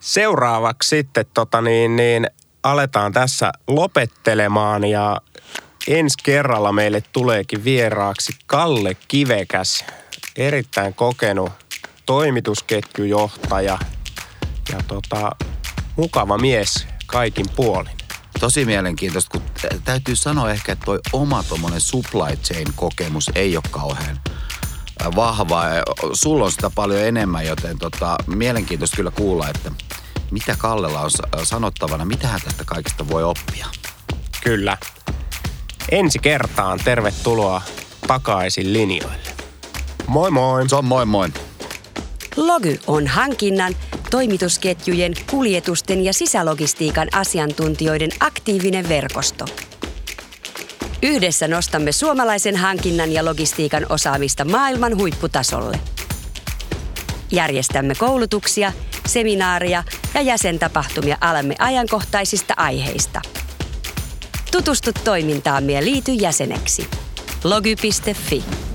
Seuraavaksi sitten tota niin, niin aletaan tässä lopettelemaan ja ensi kerralla meille tuleekin vieraaksi Kalle Kivekäs, erittäin kokenut toimitusketjujohtaja ja tota, mukava mies kaikin puolin tosi mielenkiintoista, kun täytyy sanoa ehkä, että toi oma tuommoinen supply chain kokemus ei ole kauhean vahva. Sulla on sitä paljon enemmän, joten tota, mielenkiintoista kyllä kuulla, että mitä Kallella on sanottavana, mitä hän tästä kaikesta voi oppia. Kyllä. Ensi kertaan tervetuloa takaisin linjoille. Moi moi! Se on moi moi! Logy on hankinnan, toimitusketjujen, kuljetusten ja sisälogistiikan asiantuntijoiden aktiivinen verkosto. Yhdessä nostamme suomalaisen hankinnan ja logistiikan osaamista maailman huipputasolle. Järjestämme koulutuksia, seminaaria ja jäsentapahtumia alamme ajankohtaisista aiheista. Tutustu toimintaamme ja liity jäseneksi. logy.fi